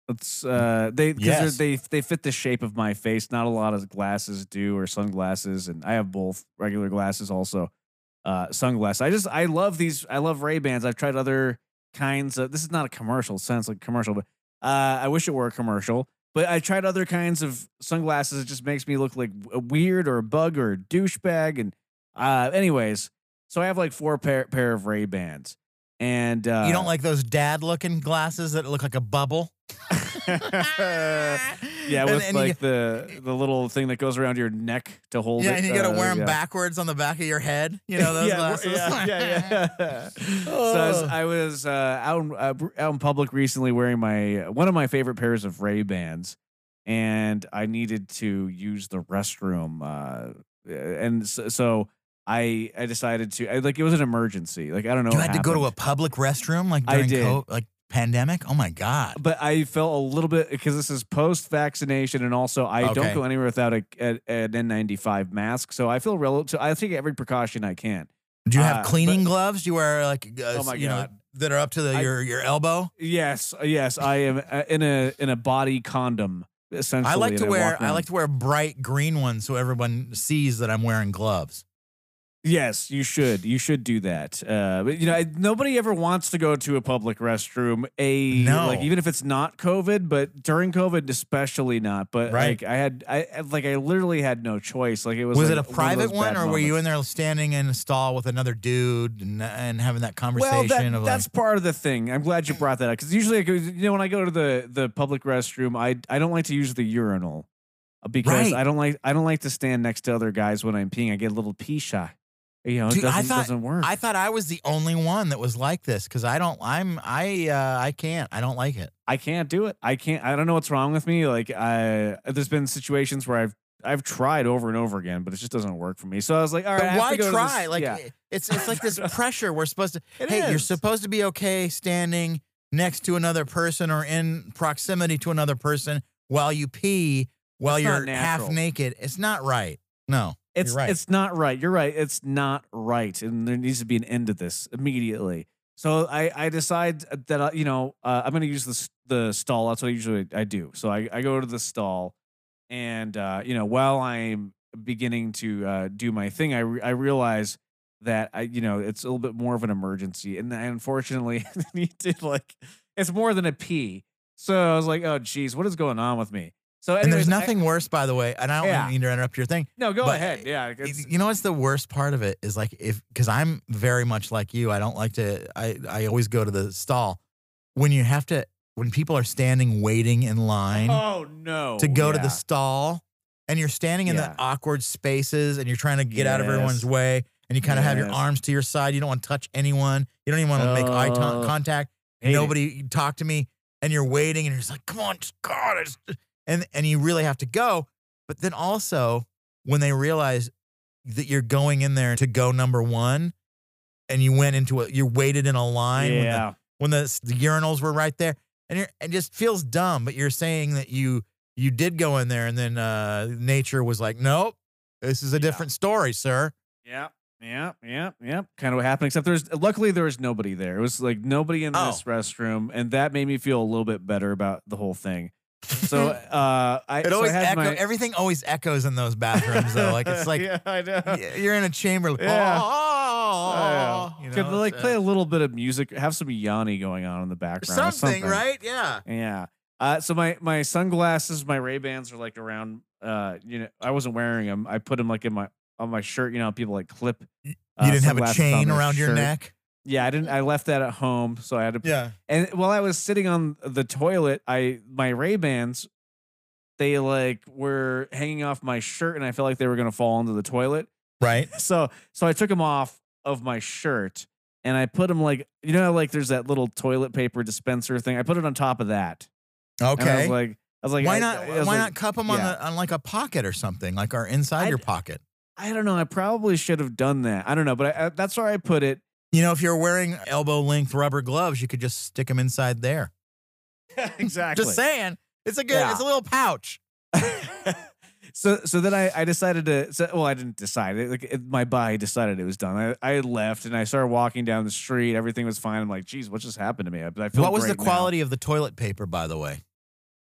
It's uh they because Yes. they they fit the shape of my face. Not a lot of glasses do or sunglasses, and I have both regular glasses also. Uh, sunglasses. I just I love these. I love Ray Bans. I've tried other kinds of. This is not a commercial. It sounds like commercial, but uh, I wish it were a commercial. But I tried other kinds of sunglasses. It just makes me look like a weird or a bug or a douchebag. And uh, anyways, so I have like four pair pair of Ray Bans, and uh, you don't like those dad looking glasses that look like a bubble? <laughs> <laughs> yeah, And- with and you like the the little thing that goes around your neck to hold Yeah, it. and you gotta uh, wear them yeah. backwards on the back of your head. You know those <laughs> yeah, glasses. Yeah, yeah, yeah. <laughs> so I was, I was uh, out in, uh, out in public recently wearing my one of my favorite pairs of Ray Bans, and I needed to use the restroom, uh, and so, so I I decided to I, like it was an emergency. Like I don't know. you had to go to a public restroom like I during did. co- like pandemic. Oh my god! But I felt a little bit because this is post vaccination, and also I Okay. don't go anywhere without a, a, an N95 mask. So I feel relative. I take every precaution I can. Do you have uh, cleaning but- gloves? Do you wear like uh, Oh my you know God. that are up to the, I- your your elbow? Yes, yes, I am uh, in a in a body condom. Essentially, I like to wear I like to wear bright green ones so everyone sees that I'm wearing gloves. Yes, you should. You should do that. Uh, but you know, I, nobody ever wants to go to a public restroom. A No. like even if it's not COVID, but during COVID, especially not. But Right. like I had, I like I literally had no choice. Like it was. Was, like it a private one, bad or were you in there standing in a stall with another dude and, and having that Well, conversation that, of that's like, part of the thing. I'm glad you brought that up because usually, go, you know, when I go to the the public restroom, I I don't like to use the urinal because Right. I don't like I don't like to stand next to other guys when I'm peeing. I get a little pee shy. You know, it Dude, doesn't, I thought doesn't work. I thought I was the only one that was like this because I don't I'm I uh, I can't I don't like it. I can't do it. I can't. I don't know what's wrong with me. Like I, there's been situations where I've I've tried over and over again, but it just doesn't work for me. So I was like, all right, But why to go to try? this- like yeah. it's it's like this <laughs> pressure. We're supposed to. It hey, you're supposed to be okay standing next to another person or in proximity to another person while you pee while It's you're half naked. It's not right. No, It's right. it's not right. You're right. It's not right, and there needs to be an end to this immediately. So I I decide that I, you know uh, I'm going to use the the stall. That's what I usually I do. So I I go to the stall, and uh, you know while I'm beginning to uh, do my thing, I re- I realize that I you know it's a little bit more of an emergency, and I unfortunately <laughs> need to like it's more than a pee. So I was like, oh geez, what is going on with me? So and there's anyways, I- nothing worse, by the way. And I don't Yeah. mean to interrupt your thing. no, go ahead. Yeah, You know what's the worst part of it is like if because I'm very much like you. I don't like to. I I always go to the stall when you have to when people are standing waiting in line Oh no! to go to the stall and you're standing in Yeah. the awkward spaces and you're trying to get out of everyone's way and you kind of have your arms to your side. You don't want to touch anyone. You don't even want to make eye ton- Oh. contact. Hate it. Nobody talk to me and you're waiting and you're just like, come on, just God. I just, and, and you really have to go. But then also when they realize that you're going in there to go number one and you went into a, you waited in a line when the when the, the urinals were right there and you're, it just feels dumb but you're saying that you you did go in there and then uh nature was like nope this is a Yeah. different story sir yeah, yeah, yeah, yeah. Kind of what happened. Except there's luckily there was nobody there. It was like nobody in this Oh. restroom, and that made me feel a little bit better about the whole thing. So <laughs> uh, I it so always I echo, my, everything always echoes in those bathrooms though like it's <laughs> like yeah, I know. you're in a chamber like, Yeah. oh, you Could like it's, play a little bit of music, have some Yanni going on in the background. or something, right yeah Yeah. Uh, so my my sunglasses, my Ray Bans are like around. Uh, you know, I wasn't wearing them. I put them like in my on my shirt. You know, people like clip. you uh, didn't have a chain their around your shirt. neck Yeah, I didn't. I left that at home, so I had to. yeah And while I was sitting on the toilet, I my Ray Bans, they like were hanging off my shirt, and I felt like they were gonna fall into the toilet. right <laughs> So so I took them off of my shirt, and I put them like you know, like there's that little toilet paper dispenser thing. I put it on top of that. And I okay was like, I was like, why I- not I why like, not cup them on yeah. the on like a pocket or something like or inside I'd- your pocket I don't know. I probably should have done that. I don't know, but I, I, that's where I put it. You know, if you're wearing elbow length rubber gloves, you could just stick them inside there. <laughs> exactly. Just saying, it's a good, Yeah. it's a little pouch. <laughs> so so then I, I decided to so, well I didn't decide it, like it, my body decided it was done. I, I left and I started walking down the street. Everything was fine. I'm like, geez, what just happened to me? But I feel What was the great now. quality of the toilet paper, by the way?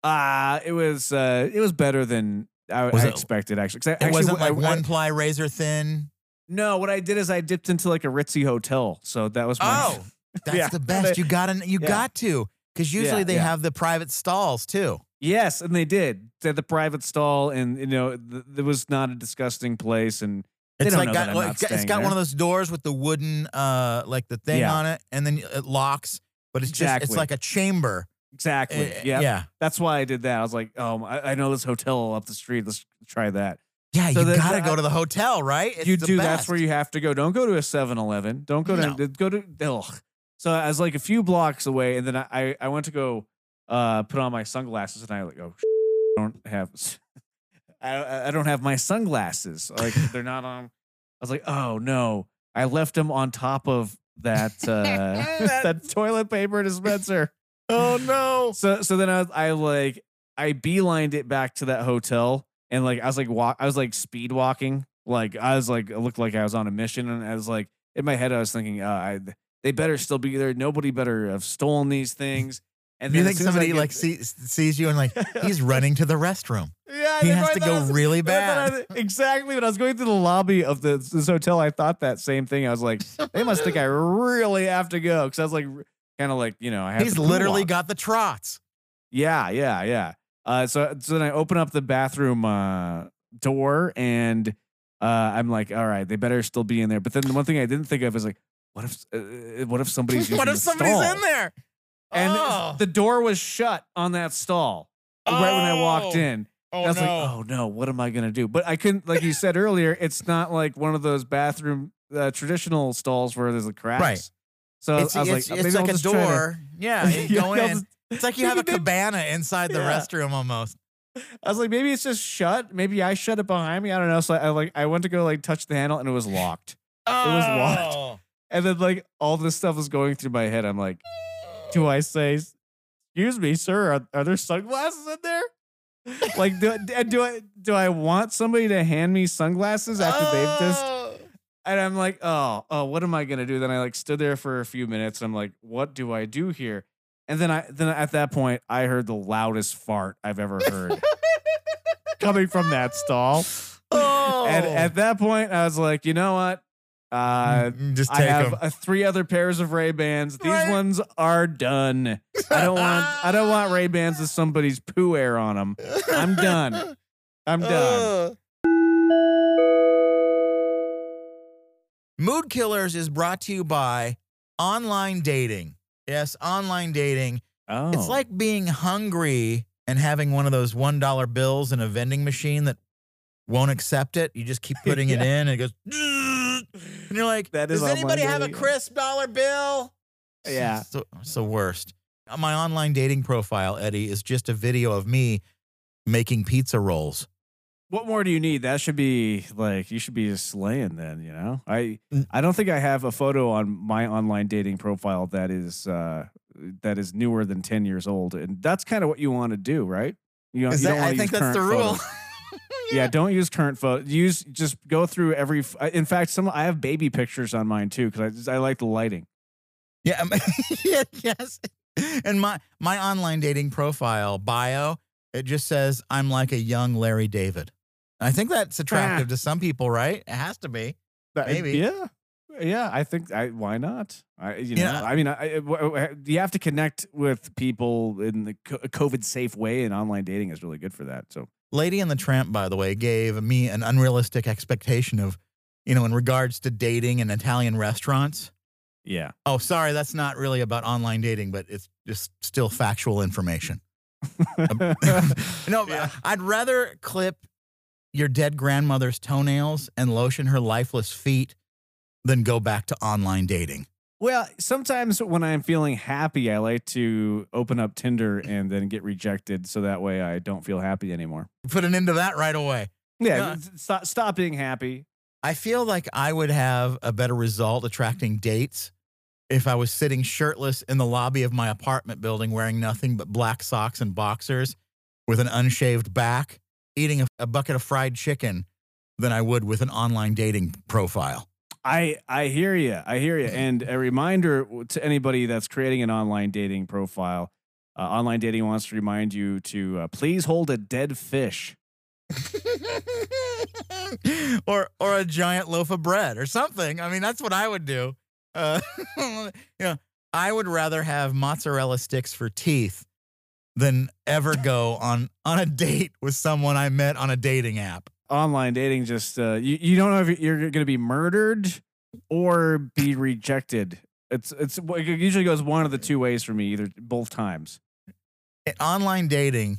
Uh it was uh it was better than I, Was I it- expected actually. I It actually, wasn't like I- one ply razor thin. No, what I did is I dipped into like a ritzy hotel. So that was my Oh, <laughs> that's Yeah. the best. You got to you Yeah. got to because usually Yeah, they have the private stalls too. Yes, and they did. They had the private stall, and you know, th- it was not a disgusting place. And It's like got, well, it's got, it's got one of those doors with the wooden uh like the thing on it, and then it locks. But it's just it's like a chamber. exactly, Uh, yeah, yeah, That's why I did that. I was like, oh, I, I know this hotel up the street. Let's try that. Yeah. So you got to go to the hotel, right? It's you do. That's where you have to go. Don't go to a 7-Eleven. Don't go to No. go to. Ugh. So I was like a few blocks away, and then I I, went to go uh put on my sunglasses, and I like oh I don't have I I don't have my sunglasses. Like they're not on. I was like oh no, I left them on top of that uh <laughs> <laughs> that toilet paper dispenser. Oh no! So so then I, I like I beelined it back to that hotel and like I was like walk I was like speed walking like I was like it looked like I was on a mission and I was like in my head I was thinking uh, I they better still be there nobody better have stolen these things and you think as soon as I somebody get- like sees, sees you and like <laughs> he's running to the restroom? yeah he has to go was- really bad. Exactly when I was going through the lobby of the, this hotel I thought that same thing I was like they must think I <laughs> really have to go because I was like kind of like you know I have He's literally got the trots. Yeah, yeah, yeah. Uh, so so then I open up the bathroom uh, door and uh, I'm like, all right, they better still be in there. But then the one thing I didn't think of is like, what if uh, what if somebody's <laughs> what if the somebody's stall? in there? And oh, the door was shut on that stall right when I walked Oh. in. oh I was no! like, oh no, what am I gonna do? But I couldn't, like you said earlier, it's not like one of those bathroom uh, traditional stalls where there's a crack. Right. So it's I was it's, like, it's maybe I'll like a just try to- door. Yeah, you <laughs> Yeah, go in. just- It's like you <laughs> have a cabana inside the Yeah. restroom almost. I was like, maybe it's just shut. Maybe I shut it behind me. I don't know. So I, I like I went to go like touch the handle and it was locked. It was locked. Oh. <laughs> And then like all this stuff was going through my head. I'm like, do I say, excuse me, sir, are, are there sunglasses in there? Like, do, <laughs> I- do I do I want somebody to hand me sunglasses after they've just? Oh. And I'm like, oh, oh, what am I gonna do? Then I like stood there for a few minutes. I'm like, what do I do here? And then I then at that point I heard the loudest fart I've ever heard <laughs> coming from that stall. Oh. And at that point, I was like, you know what? Uh, Mm, just I have uh, three other pairs of Ray Bans. These Right. ones are done. I don't want. I don't want Ray Bans with somebody's poo air on them. I'm done. I'm <laughs> done. Mood Killers is brought to you by online dating. Yes, online dating. Oh, It's like being hungry and having one of those $1 bills in a vending machine that won't accept it. You just keep <laughs> putting it in and it goes, <laughs> and you're like, That is does anybody have a crisp dollar bill? Yeah. It's the, it's the worst. My online dating profile, Eddie, is just a video of me making pizza rolls. What more do you need? That should be like you should be just slaying then, you know? I Mm. I don't think I have a photo on my online dating profile that is uh that is newer than 10 years old. And that's kind of what you want to do, right? You, you that- don't I use think that's the current rule. photos. <laughs> yeah. don't use current photos. Use just go through every In fact, some I have baby pictures on mine too cuz I just, I like the lighting. Yeah, <laughs> yeah, yes. And my my online dating profile bio, it just says I'm like a young Larry David. I think that's attractive to some people, right? It has to be. That- Maybe. Yeah. Yeah, I think I why not? I you know, Yeah. I mean, I, I- you have to connect with people in the co- COVID safe way, and online dating is really good for that. So Lady and the Tramp, by the way, gave me an unrealistic expectation of, you know, in regards to dating in Italian restaurants. yeah, Oh, sorry, that's not really about online dating, but it's just still factual information. <laughs> Um, <laughs> no, Yeah. I'd rather clip your dead grandmother's toenails and lotion her lifeless feet than go back to online dating. Well, sometimes when I'm feeling happy, I like to open up Tinder and then get rejected, so that way I don't feel happy anymore. Put an end to that right away. Yeah, s- stop stop being happy. I feel like I would have a better result attracting dates if I was sitting shirtless in the lobby of my apartment building wearing nothing but black socks and boxers with an unshaved back eating a, a bucket of fried chicken than I would with an online dating profile. I I hear you. I hear you. <laughs> And a reminder to anybody that's creating an online dating profile. Uh, online dating wants to remind you to uh, please hold a dead fish. <laughs> or or a giant loaf of bread or something. I mean, that's what I would do. Uh, <laughs> you know, I would rather have mozzarella sticks for teeth than ever go on on a date with someone I met on a dating app. Online dating just uh, you you don't know if you're going to be murdered or be <laughs> rejected. It's it's it usually goes one of the two ways for me, either both times. Eh, Online dating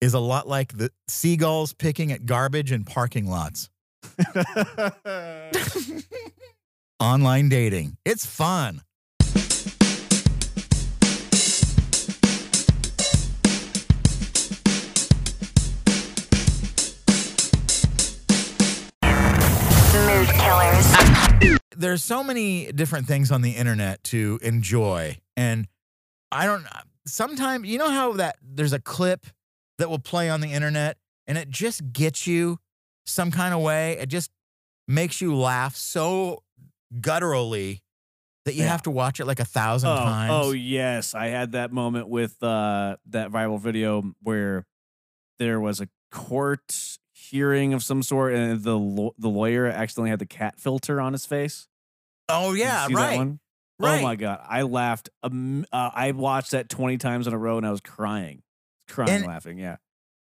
is a lot like the seagulls picking at garbage in parking lots. <laughs> <laughs> Online dating. It's fun. There's so many different things on the internet to enjoy and i don't sometimes you know how that there's a clip that will play on the internet and it just gets you some kind of way? It just makes you laugh so gutturally that you Yeah. have to watch it like a thousand oh, times? oh yes, I had that moment with uh, that viral video where there was a court hearing of some sort, and the the lawyer accidentally had the cat filter on his face. oh yeah see that right one? right Oh my god, I laughed. Um, uh, I watched that twenty times in a row, and I was crying, crying, And- laughing. Yeah,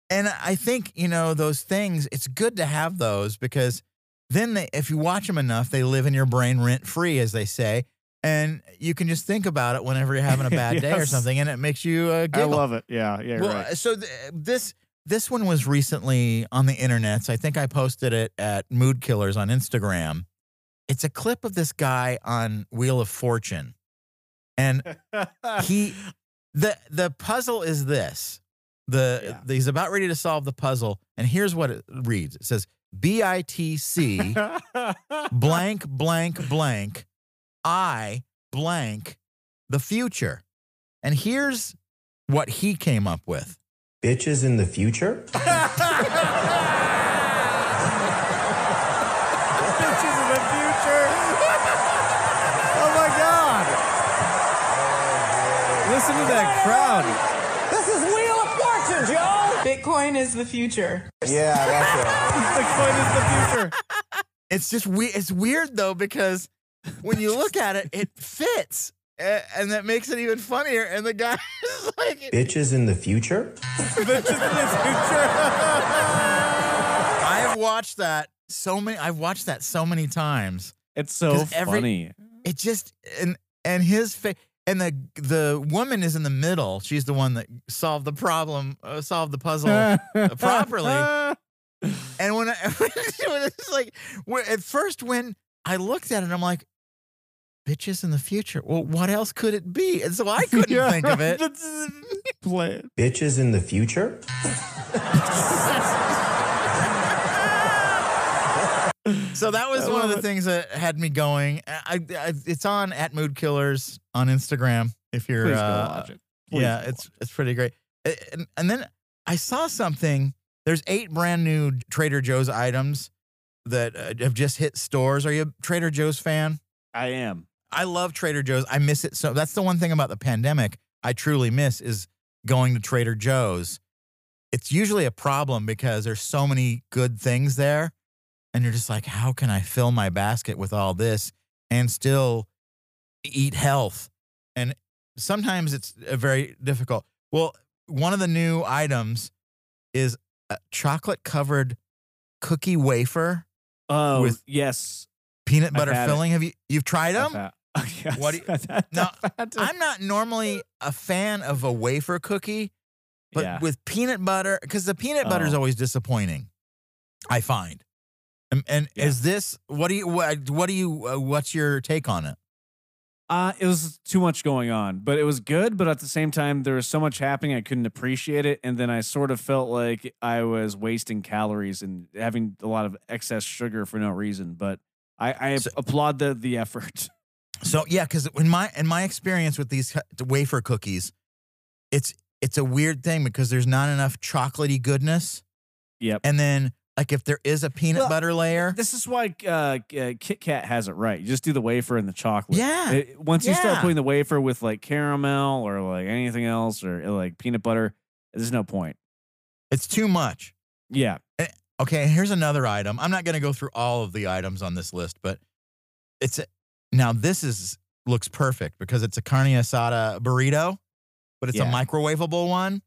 And I think, you know, those things, it's good to have those because then they, if you watch them enough, they live in your brain rent free, as they say. And you can just think about it whenever you're having a <laughs> bad day or something, and it makes you uh, giggle. it. Yeah, yeah, well, so th- this this one was recently on the internet. So I think I posted it at Mood Killers on Instagram. It's a clip of this guy on Wheel of Fortune, and he <laughs> the the puzzle is this the, Yeah. the- he's about ready to solve the puzzle and here's what it reads it says b-i-t-c <laughs> blank blank blank i blank the future and here's what he came up with Bitches in the future? <laughs> Bitches in the future. oh my god! Listen to that crowd. This is Wheel of Fortune, Joe! Bitcoin is the future. Yeah, that's The <laughs> Bitcoin is the future. it's just we it's weird though because when you look at it it fits A- and that makes it even funnier and the guy <laughs> is like. Bitches in the future? <laughs> Bitches in the future. <laughs> i have watched that so many i've watched that so many times it's so every- funny. it just and and his face and the the woman is in the middle she's the one that solved the problem uh, solved the puzzle properly. and when, I, when it's like when, at first when i looked at it i'm like bitches in the future well what else could it be and so i <laughs> couldn't Yeah, think of it Play it. Bitches in the future? so that was one of the it. things that had me going I, I it's on at mood killers on instagram if you're Please go uh, watch it. Please yeah, go it's it's pretty great. And, and then I saw something. There's eight brand new Trader Joe's items that uh, have just hit stores. Are you a Trader Joe's fan? I am. I love Trader Joe's. I miss it so. That's the one thing about the pandemic I truly miss is going to Trader Joe's. It's usually a problem because there's so many good things there, and you're just like, how can I fill my basket with all this and still eat health? And sometimes it's uh, very difficult. Well, one of the new items is a chocolate covered cookie wafer, Oh, With- yes. peanut butter had it. filling. Have you you've tried them? Yes, What do you- <laughs> I've had- No, I've had to- I'm not normally a fan of a wafer cookie, but Yeah. with peanut butter, because the peanut butter is Oh. always disappointing. I find. And, and Yeah. is this what do you what, what do you uh, what's your take on it? Uh, it was too much going on, but it was good. But at the same time, there was so much happening, I couldn't appreciate it. And then I sort of felt like I was wasting calories and having a lot of excess sugar for no reason. But I, I So- applaud the the effort. <laughs> So yeah, because in my in my experience with these wafer cookies, it's it's a weird thing because there's not enough chocolatey goodness, Yep. And then like if there is a peanut Well, butter layer, This is why uh, uh, Kit Kat has it right. You just do the wafer and the chocolate. Yeah. It- once you start putting the wafer with like caramel or like anything else or uh, like peanut butter, there's no point. it's too much. Yeah. Okay, here's another item. I'm not going to go through all of the items on this list, but it's now this is looks perfect because it's a carne asada burrito, but it's Yeah. a microwavable one.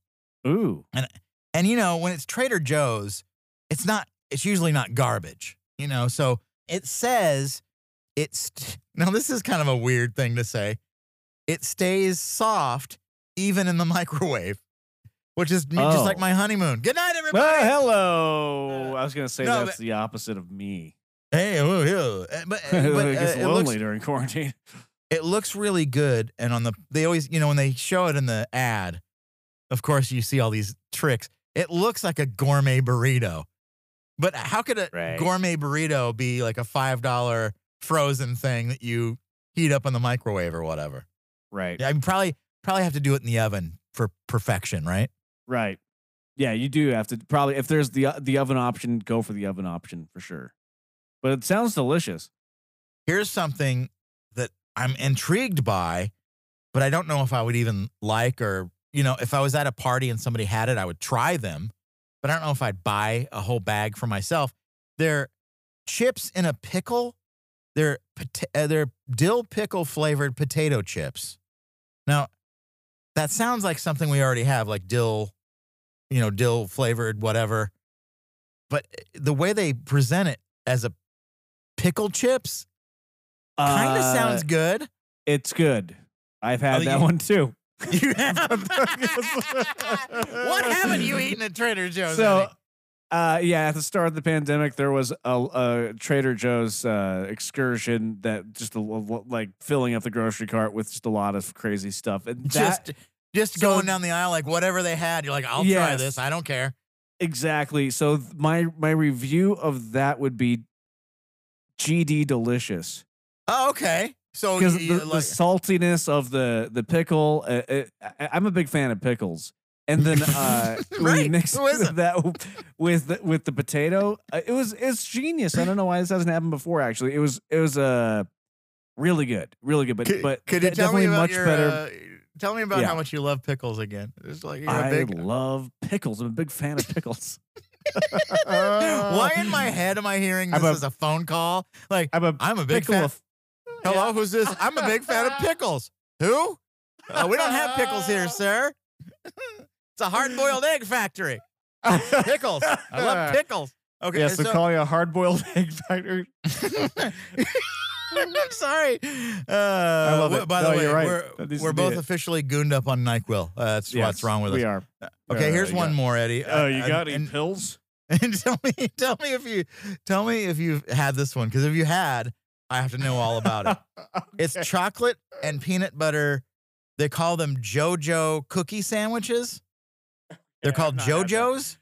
Ooh. And and you know, when it's Trader Joe's, it's not it's usually not garbage, you know. So it says it's <laughs> now this is kind of a weird thing to say. It stays soft even in the <laughs> microwave, which is me- just Oh. like my honeymoon. Good night, everybody. Well, hello. I was gonna say No, that's the opposite of me. Hey, oh, yeah. Uh, but, <laughs> but it gets uh, it looks during quarantine. <laughs> it looks really good. And on the they always you know when they show it in the ad, of course you see all these tricks. It looks like a gourmet burrito, but how could a Right. gourmet burrito be like a five dollar frozen thing that you heat up in the microwave or whatever? Right. Yeah, I mean, probably probably have to do it in the oven for perfection, right? Right. Yeah, you do have to probably if there's the the oven option, go for the oven option for sure. But it sounds delicious. Here's something that I'm intrigued by, but I don't know if I would even like or, you know, if I was at a party and somebody had it, I would try them, but I don't know if I'd buy a whole bag for myself. They're chips in a pickle. They're uh, they're dill pickle flavored potato chips. Now, that sounds like something we already have, like dill, you know, dill flavored whatever. But uh, the way they present it as a pickle chips kind of Uh, sounds good. It's good. I've had Oh, that you- one too. <laughs> You have. <laughs> what haven't you eaten at Trader Joe's? So, uh, yeah, at the start of the pandemic, there was a, a Trader Joe's uh, excursion that just a, lo- like filling up the grocery cart with just a lot of crazy stuff. And that, just just so- going down the aisle like whatever they had. You're like, I'll try Yes. this. I don't care. exactly. So th- my my review of that would be GD delicious. Oh, okay. So because the, you the saltiness of the the pickle. Uh, uh, I, I'm a big fan of pickles, and then <laughs> uh, Right, mix who isn't? that with the, with the potato, uh, it was it's genius. I don't know why this hasn't happened before. Actually, it was it was uh really good, really good. But could, but could you de- tell me definitely much your? better. Uh, tell me about Yeah. how much you love pickles again. It's like you're a I big. love pickles. I'm a big fan of pickles. <laughs> <laughs> Why in my head am I hearing I'm this a- as a phone call? Like I'm a I'm a big pickle fan. of- Hello, Yeah. who's this? <laughs> I'm a big fan of pickles. Who? Uh, we don't have pickles here, <laughs> sir. it's a hard-boiled egg factory. Pickles. I love pickles. Okay, Yeah, so, call you a hard boiled egg factory. I'm sorry. Uh, love it. By No, the way, you're right. we're, needs we're to be both it. officially gooned up on Nyquil. Uh, that's what's wrong with us. We are. Okay, Uh, here's you one more, Eddie. Oh, Uh, you uh, got any and, pills? <laughs> and tell me, tell me if you, tell me if you've had this one because if you had, I have to know all about it. <laughs> It's chocolate and peanut butter. They call them JoJo cookie sandwiches. They're Yeah, called I've not had that. JoJo's.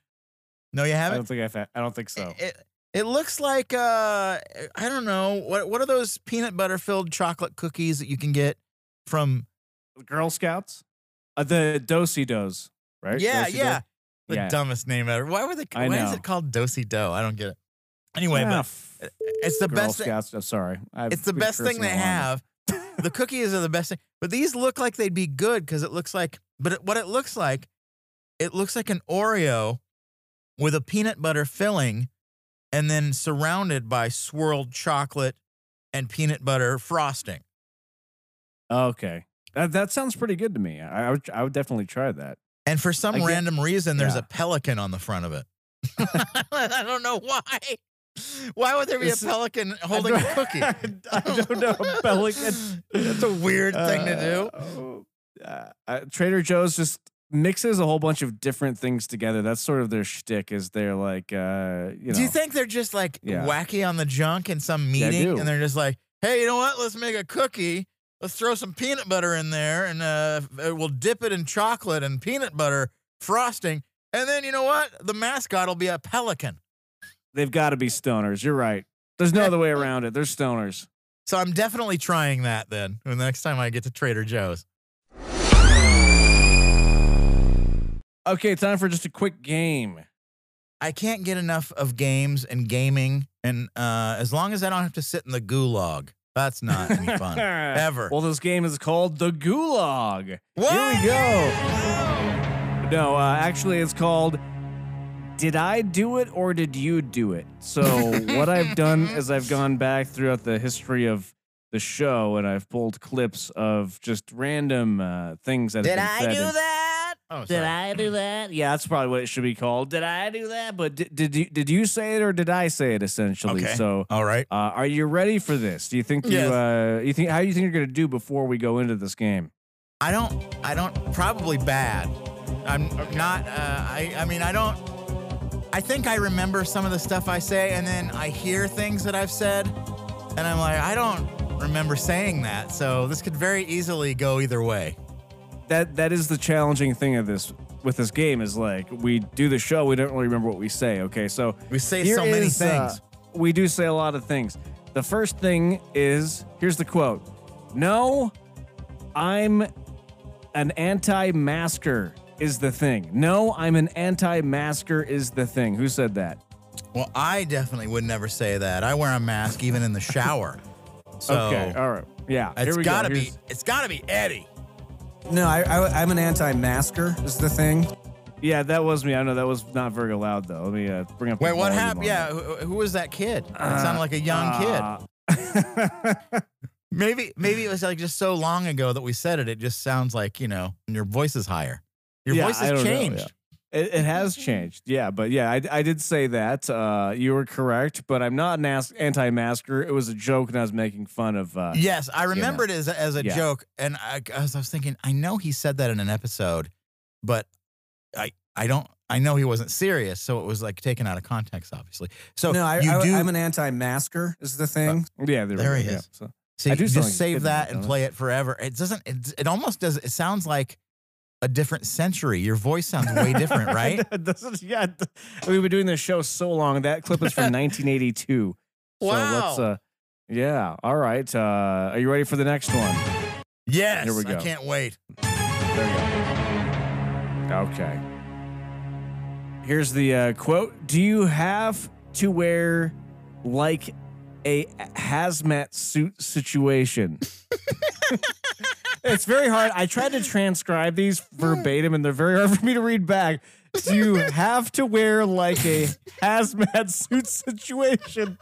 No, you haven't. i don't think I've had, I don't think so. It, it looks like uh I don't know what what are those peanut butter filled chocolate cookies that you can get from Girl Scouts? Uh, the Do-si-dos, right? yeah Do-si-do? yeah the Yeah. dumbest name ever. Why were they? I why is it called Do-si-do? I don't get it. Anyway, Yeah, but uh, it's the Girl best. Scouts. I'm sorry. I've it's the best thing they have. the <laughs> cookies are the best thing, but these look like they'd be good because it looks like. But it, what it looks like, it looks like an Oreo with a peanut butter filling, and then surrounded by swirled chocolate and peanut butter frosting. Okay. That, that sounds pretty good to me. I, I would I would definitely try that. And for some Again- random reason, there's yeah. a pelican on the front of it. <laughs> I don't know why. Why would there be a pelican <laughs> holding a cookie? <laughs> I don't know. A pelican. That's a weird thing to do. Uh, uh, Trader Joe's just mixes a whole bunch of different things together. That's sort of their shtick. Is they're like, uh, you know, Do you think they're just like Yeah. wacky on the junk in some meeting, do. and they're just like, "Hey, you know what? Let's make a cookie. Let's throw some peanut butter in there, and uh, we'll dip it in chocolate and peanut butter frosting, and then you know what? The mascot will be a pelican." they've got to be stoners? You're right. There's no other way around it. They're stoners. So I'm definitely trying that then. When the next time I get to Trader Joe's. Okay, time for just a quick game. I can't get enough of games and gaming, and uh, as long as I don't have to sit in the gulag, that's not any <laughs> fun ever. Well, this game is called the Gulag. What? Here we go. No, uh, actually, it's called Did I Do It or Did You Do It? So, <laughs> what I've done is I've gone back throughout the history of the show and I've pulled clips of just random uh, things that Did have I been do said and- that? Oh, Did sorry. I do that? Yeah, that's probably what it should be called. Did I do that? But did, did you did you say it or did I say it? Essentially, Okay. so All right. uh, are you ready for this? Do you think Yes. you uh, you think how do you think you're gonna do before we go into this game? I don't. I don't. Probably bad. I'm not. Uh, I. I mean, I don't. I think I remember some of the stuff I say, and then I hear things that I've said, and I'm like, I don't remember saying that. So this could very easily go either way. That that is the challenging thing of this with this game is like we do the show, we don't really remember what we say. Okay, so We say so many is, uh, things. we do say a lot of things. The first thing is here's the quote: "No, I'm an anti-masker." Is the thing. No, I'm an anti-masker. Is the thing. Who said that? Well, I definitely would never say that. I wear a mask even in the shower. <laughs> So okay, all right, yeah. it's gotta go. be. It's gotta be Eddie. No, I, I, I'm an anti-masker. Is the thing. Yeah, that was me. I know that was not very loud though. Let me uh, bring up. Wait, what happened? Yeah, who, who was that kid? It sounded like a young kid. Uh, <laughs> Maybe maybe it was like just so long ago that we said it. It just sounds like you know your voice is higher. Your Yeah, voice has don't know, changed. It, it has changed, yeah, but yeah, I, I did say that. Uh, you were correct, but I'm not an as- anti-masker. It was a joke, and I was making fun of. Uh, Yes, I remember it as a, as a Yeah. joke, and I, as I was thinking, I know he said that in an episode, but I I don't. I know he wasn't serious, so it was like taken out of context, obviously. So No, I, you I, do I'm an anti-masker. Is the thing. yeah, there, There he go, yeah, is. so- I do you just save that and play it forever. It doesn't. It, it almost does. It sounds like a different century. Your voice sounds way <laughs> different, right? <laughs> Is- yeah, we've been doing this show so long. That clip is from <laughs> 1982. So let's, Wow. uh, yeah. All right. Uh, are you ready for the next one? Yes. Here we go. I can't wait. There you go. Okay. Here's the uh, quote Do you have to wear like a hazmat suit situation? It's very hard. I tried to transcribe these verbatim and they're very hard for me to read back. Do you have to wear like a hazmat suit situation?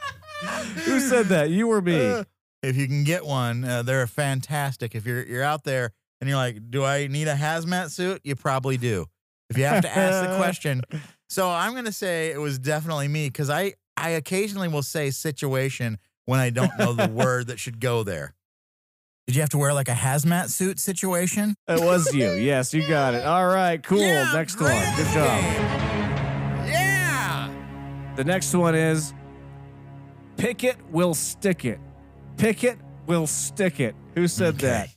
Who said that? You or me? Uh, if you can get one, uh, they're fantastic. If you're you're out there and you're like, "Do I need a hazmat suit?" You probably do. If you have to ask the question. So I'm gonna say it was definitely me because I I occasionally will say situation when I don't know the <laughs> word that should go there. Did you have to wear like a hazmat suit situation? It was you. Yes, you got it. All right, cool. Yeah, Next one. Good job. Yeah. The next one is pick it, will stick it. Pick it, will stick it. Who said Okay. that?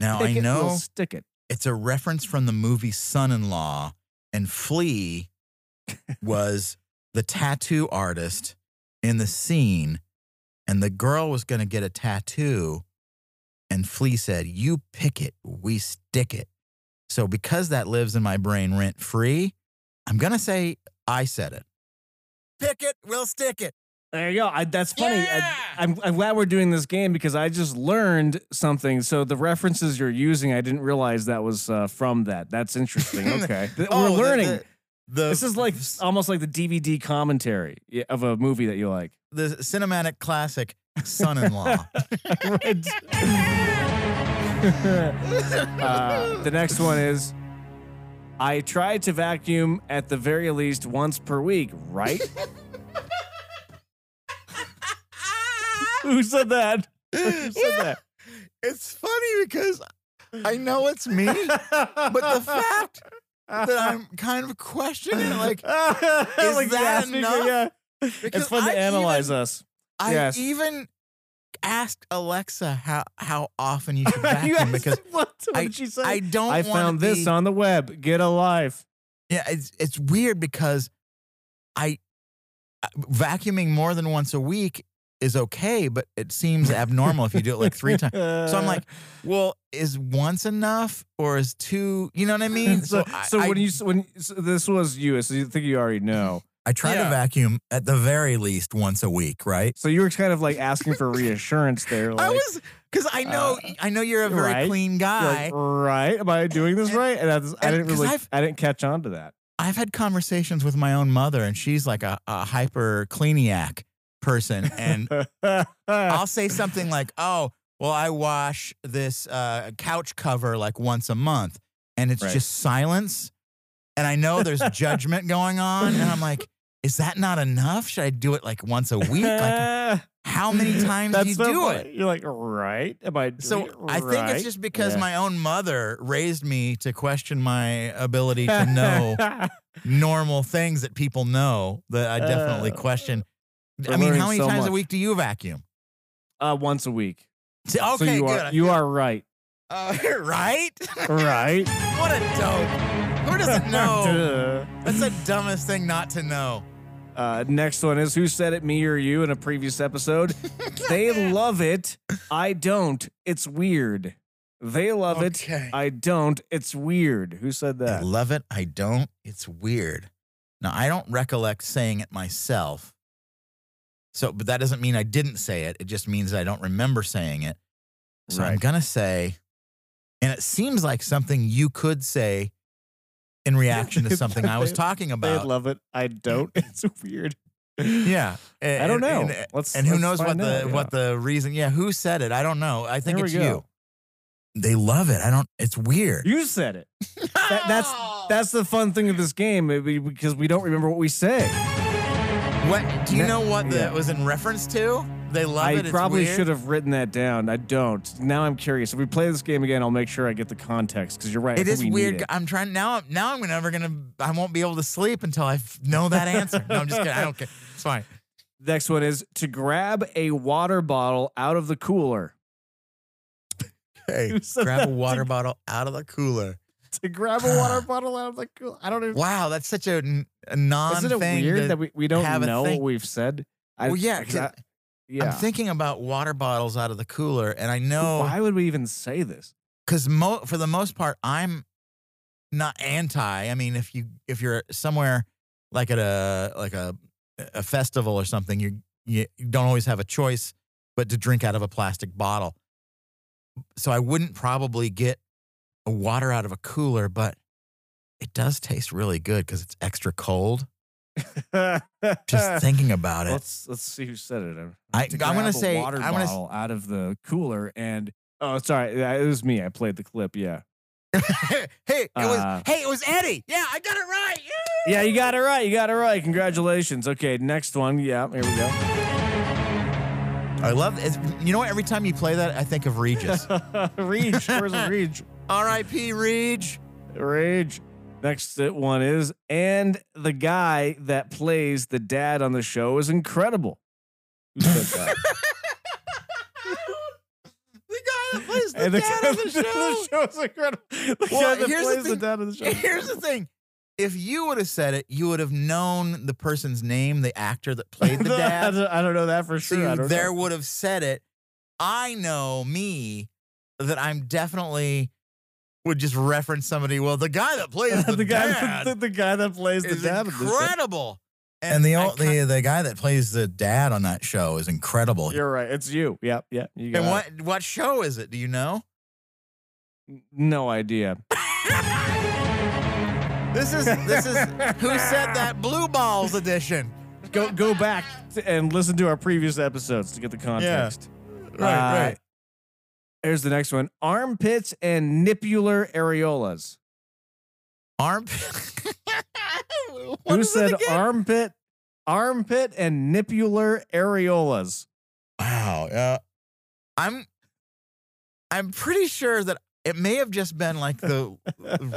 Now Pick I it, know will stick it. it's a reference from the movie Son-in-Law, and Flea <laughs> was the tattoo artist in the scene, and the girl was going to get a tattoo, and Flea said, "You pick it, we stick it." So because that lives in my brain rent free, I'm gonna say I said it. Pick it, we'll stick it. There you go. I, that's funny. Yeah! I, am I'm glad we're doing this game because I just learned something. So the references you're using, I didn't realize that was uh, from that. That's interesting. <laughs> Okay, Oh, we're learning. The, the, this is like almost like the DVD commentary of a movie that you like. the cinematic classic Son-in-Law. <laughs> Uh, the next one is I try to vacuum at the very least once per week, right? <laughs> Who said that? Who said that? It's funny because I know it's me, but the fact that I'm kind of questioning, it, like, <laughs> Like that asking for- enough? Yeah. because It's fun to I analyze even, us. I Yes. even asked Alexa how how often you <laughs> should You vacuum asked- because <laughs> I she? I don't. I found this be- on the web. Get a life. Yeah, it's it's weird because I uh, vacuuming more than once a week is okay, but it seems abnormal if you do it like three times. So I'm like, <laughs> well, is once enough or is two? You know what I mean? so, I- so I- when you when so this was you, so you think you already know. I try Yeah. to vacuum at the very least once a week, right? So you were kind of like asking for reassurance there. Like, I was because I know Uh, I know you're a very right. clean guy. like, right? Am I doing this And- right? And, I, was- I didn't really, I've- I didn't catch on to that. I've had conversations with my own mother, and she's like a, a hyper cleaniac person, and <laughs> I'll say something like, "Oh, well, I wash this uh, couch cover like once a month," and it's Right. just silence, and I know there's judgment going on, and I'm like, "Is that not enough? Should I do it like once a week? Like, <laughs> how many times do you so do funny. it?" You're like, right? Am I? doing So I think it's just because Yeah. my own mother raised me to question my ability to <laughs> know <laughs> normal things that people know that I definitely Uh, question. I mean, how many so times a week do you vacuum? uh, once a week. Okay, so you good. are you are right. Uh, right? Right? what a dope. Who doesn't know? That's the dumbest thing not to know. Uh, next one is who said it, me or you, in a previous episode. <laughs> they love it. I don't. It's weird. They love Okay. it. I don't. It's weird. Who said I that? love it. I don't. It's weird. Now, I don't recollect saying it myself. So, but that doesn't mean I didn't say it. It just means I don't remember saying it. So I'm Right. going to say, and it seems like something you could say in reaction to <laughs> something I was talking They about. love it. I don't. <laughs> It's weird. yeah. And, I don't know. And, let's, and who let's knows what the out, what the reason? Yeah, who said it? I don't know. I think There it's you. They love it. I don't. It's weird. You said it. That, that's <laughs> that's the fun thing of this game we- because we don't remember what we say. What do you know? What yeah. that was in reference to? They love I it. It's probably weird? should have written that down. I don't. Now I'm curious. If we play this game again, I'll make sure I get the context because you're right. It is we weird. it. I'm trying now. Now I'm never gonna. I won't be able to sleep until I know that answer. No, I'm just kidding. I don't care. It's fine. Next one is to grab a water bottle out of the cooler. <laughs> Said grab a water bottle out of the cooler. To grab a water <sighs> bottle out of the cooler. I don't even. Wow, that's such a non Isn't it weird that we, we don't know what we've said? I, well, yeah, I- yeah. I'm thinking about water bottles out of the cooler, and I know Why would we even say this? because mo- for the most part, I'm not anti. I mean, if you if you're somewhere like at a like a a festival or something, you you don't always have a choice but to drink out of a plastic bottle. So I wouldn't probably get a water out of a cooler, but it does taste really good because it's extra cold. Just <laughs> thinking about it. let's let's see who said it. I- To I'm gonna say- water I'm gonna bottle out of the cooler and oh sorry it was me. I played the clip. Yeah. <laughs> hey, it was Uh, hey, it was Eddie. Yeah, I got it right. Yeah. Yeah, you got it right. You got it right. Congratulations. Okay, next one. Yeah, here we go. I love it. You know what? Every time you play that, I think of Regis. <laughs> Reach. Where's Reach? R.I.P. Reg. Rage. Next one is, and the guy that plays the dad on the show is incredible. Who said that? <laughs> The guy that plays the And the dad guy on the show. show is incredible. <laughs> The Well, guy that the plays the, dad on the show. Here's the thing. If you would have said it, you would have known the person's name, the actor that played the <laughs> dad. I don't know that for So sure. You don't there know. would have said it. I know me that I'm definitely would just reference somebody. Well, the guy that plays <laughs> the, the guy, dad the, <laughs> the guy that plays the dad. on the show. incredible. And, the, I o- the the guy that plays the dad on that show is incredible. You're right. It's you. Yep. Yep. You got and it. what what show is it? Do you know? No idea. <laughs> This is this is who said that blue balls edition. Go go back to- and listen to our previous episodes to get the context. Right, Uh, right. Here's the next one: armpits and nipular areolas. Armpit. <laughs> Who said armpit, armpit and nipular areolas? Wow. Uh, I'm I'm pretty sure that it may have just been like the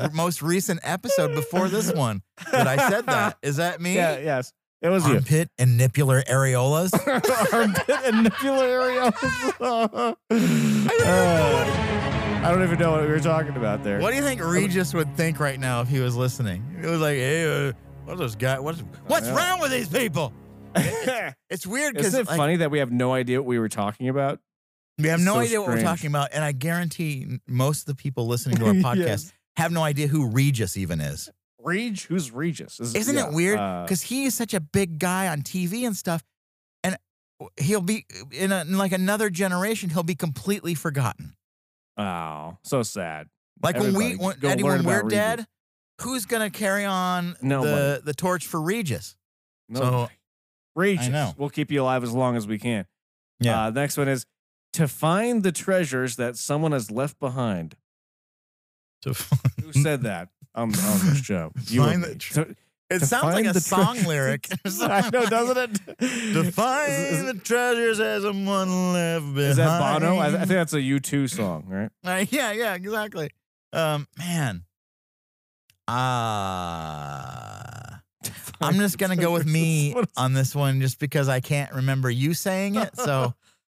<laughs> most recent episode before this one that I said that. Is that me? Yeah. Yes. It was you. Armpit and nipular areolas. <laughs> armpit and nipular areolas. Uh, <laughs> I don't even know what we were talking about there. what do you think Regis would think right now if he was listening? It was like, hey, uh, what's this guy? What's what's wrong with these people? <laughs> It's weird because Isn't it funny that we have no idea what we were talking about? we have no so idea what we're talking about, and I guarantee most of the people listening to our podcast Yes. have no idea who Regis even is. Reg? Who's Regis? Is- Isn't yeah, it weird? uh, Because he is such a big guy on TV and stuff, and he'll be in, a, in like another generation. He'll be completely forgotten. oh, so sad. Like when we, when, Eddie, when we're about dead, who's gonna carry on the the torch for Regis? No, So Regis. We'll keep you alive as long as we can. Yeah. Uh, next one is to find the treasures that someone has left behind. to Who said <laughs> that on, <laughs> on the show? You Find the tre- it sounds like a song treasures- lyric. <laughs> I know, doesn't it? <laughs> Define Is- is- the treasures as someone left behind. Is that Bono? I, I think that's a U2 song, right? Uh, yeah, yeah, exactly. Um, man. Ah. I'm just gonna go with me on this one, just because I can't remember you saying it. So,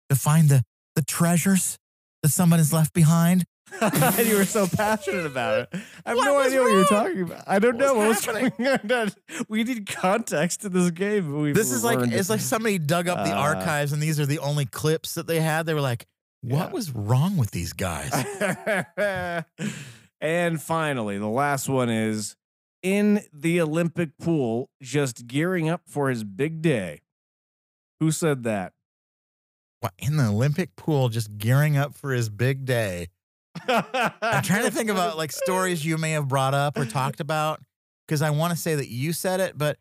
define the the treasures that someone has left behind. And <laughs> you were so passionate about it. I have What no was idea what you're talking about. I don't know what What's was going on. We need context to this game. We've This is like learned. it's like somebody dug up the Uh, archives, and these are the only clips that they had. They were like, "What Yeah. was wrong with these guys?" <laughs> and finally, the last one is in the Olympic pool, just gearing up for his big day. Who said that? What, in the Olympic pool, just gearing up for his big day. I'm <laughs> trying to think about like stories you may have brought up or talked about because I want to say that you said it, but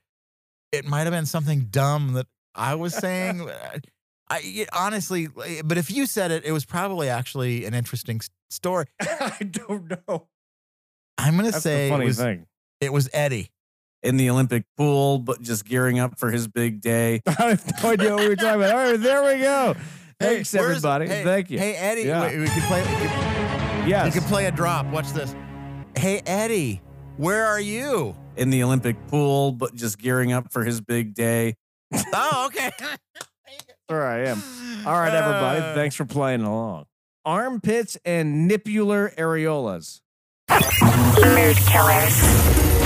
it might have been something dumb that I was saying. <laughs> I it- honestly, but if you said it, it was probably actually an interesting story. <laughs> I don't know. I'm gonna That's say funny it was, thing. it was Eddie. In the Olympic pool, but just gearing up for his big day. I have no idea what we were talking about. All right, there we go. Thanks, Hey, where's- everybody. hey, Thank you. Hey Eddie, Yeah. wait, we could play. We could, yes. you could play a drop. Watch this. Hey Eddie, where are you? In the Olympic pool, but just gearing up for his big day. Oh, okay. <laughs> There I am. All right, everybody. Uh, Thanks for playing along. Armpits and nipular areolas. Mood Killers.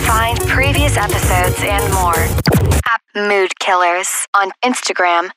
Find previous episodes and more at Mood Killers on Instagram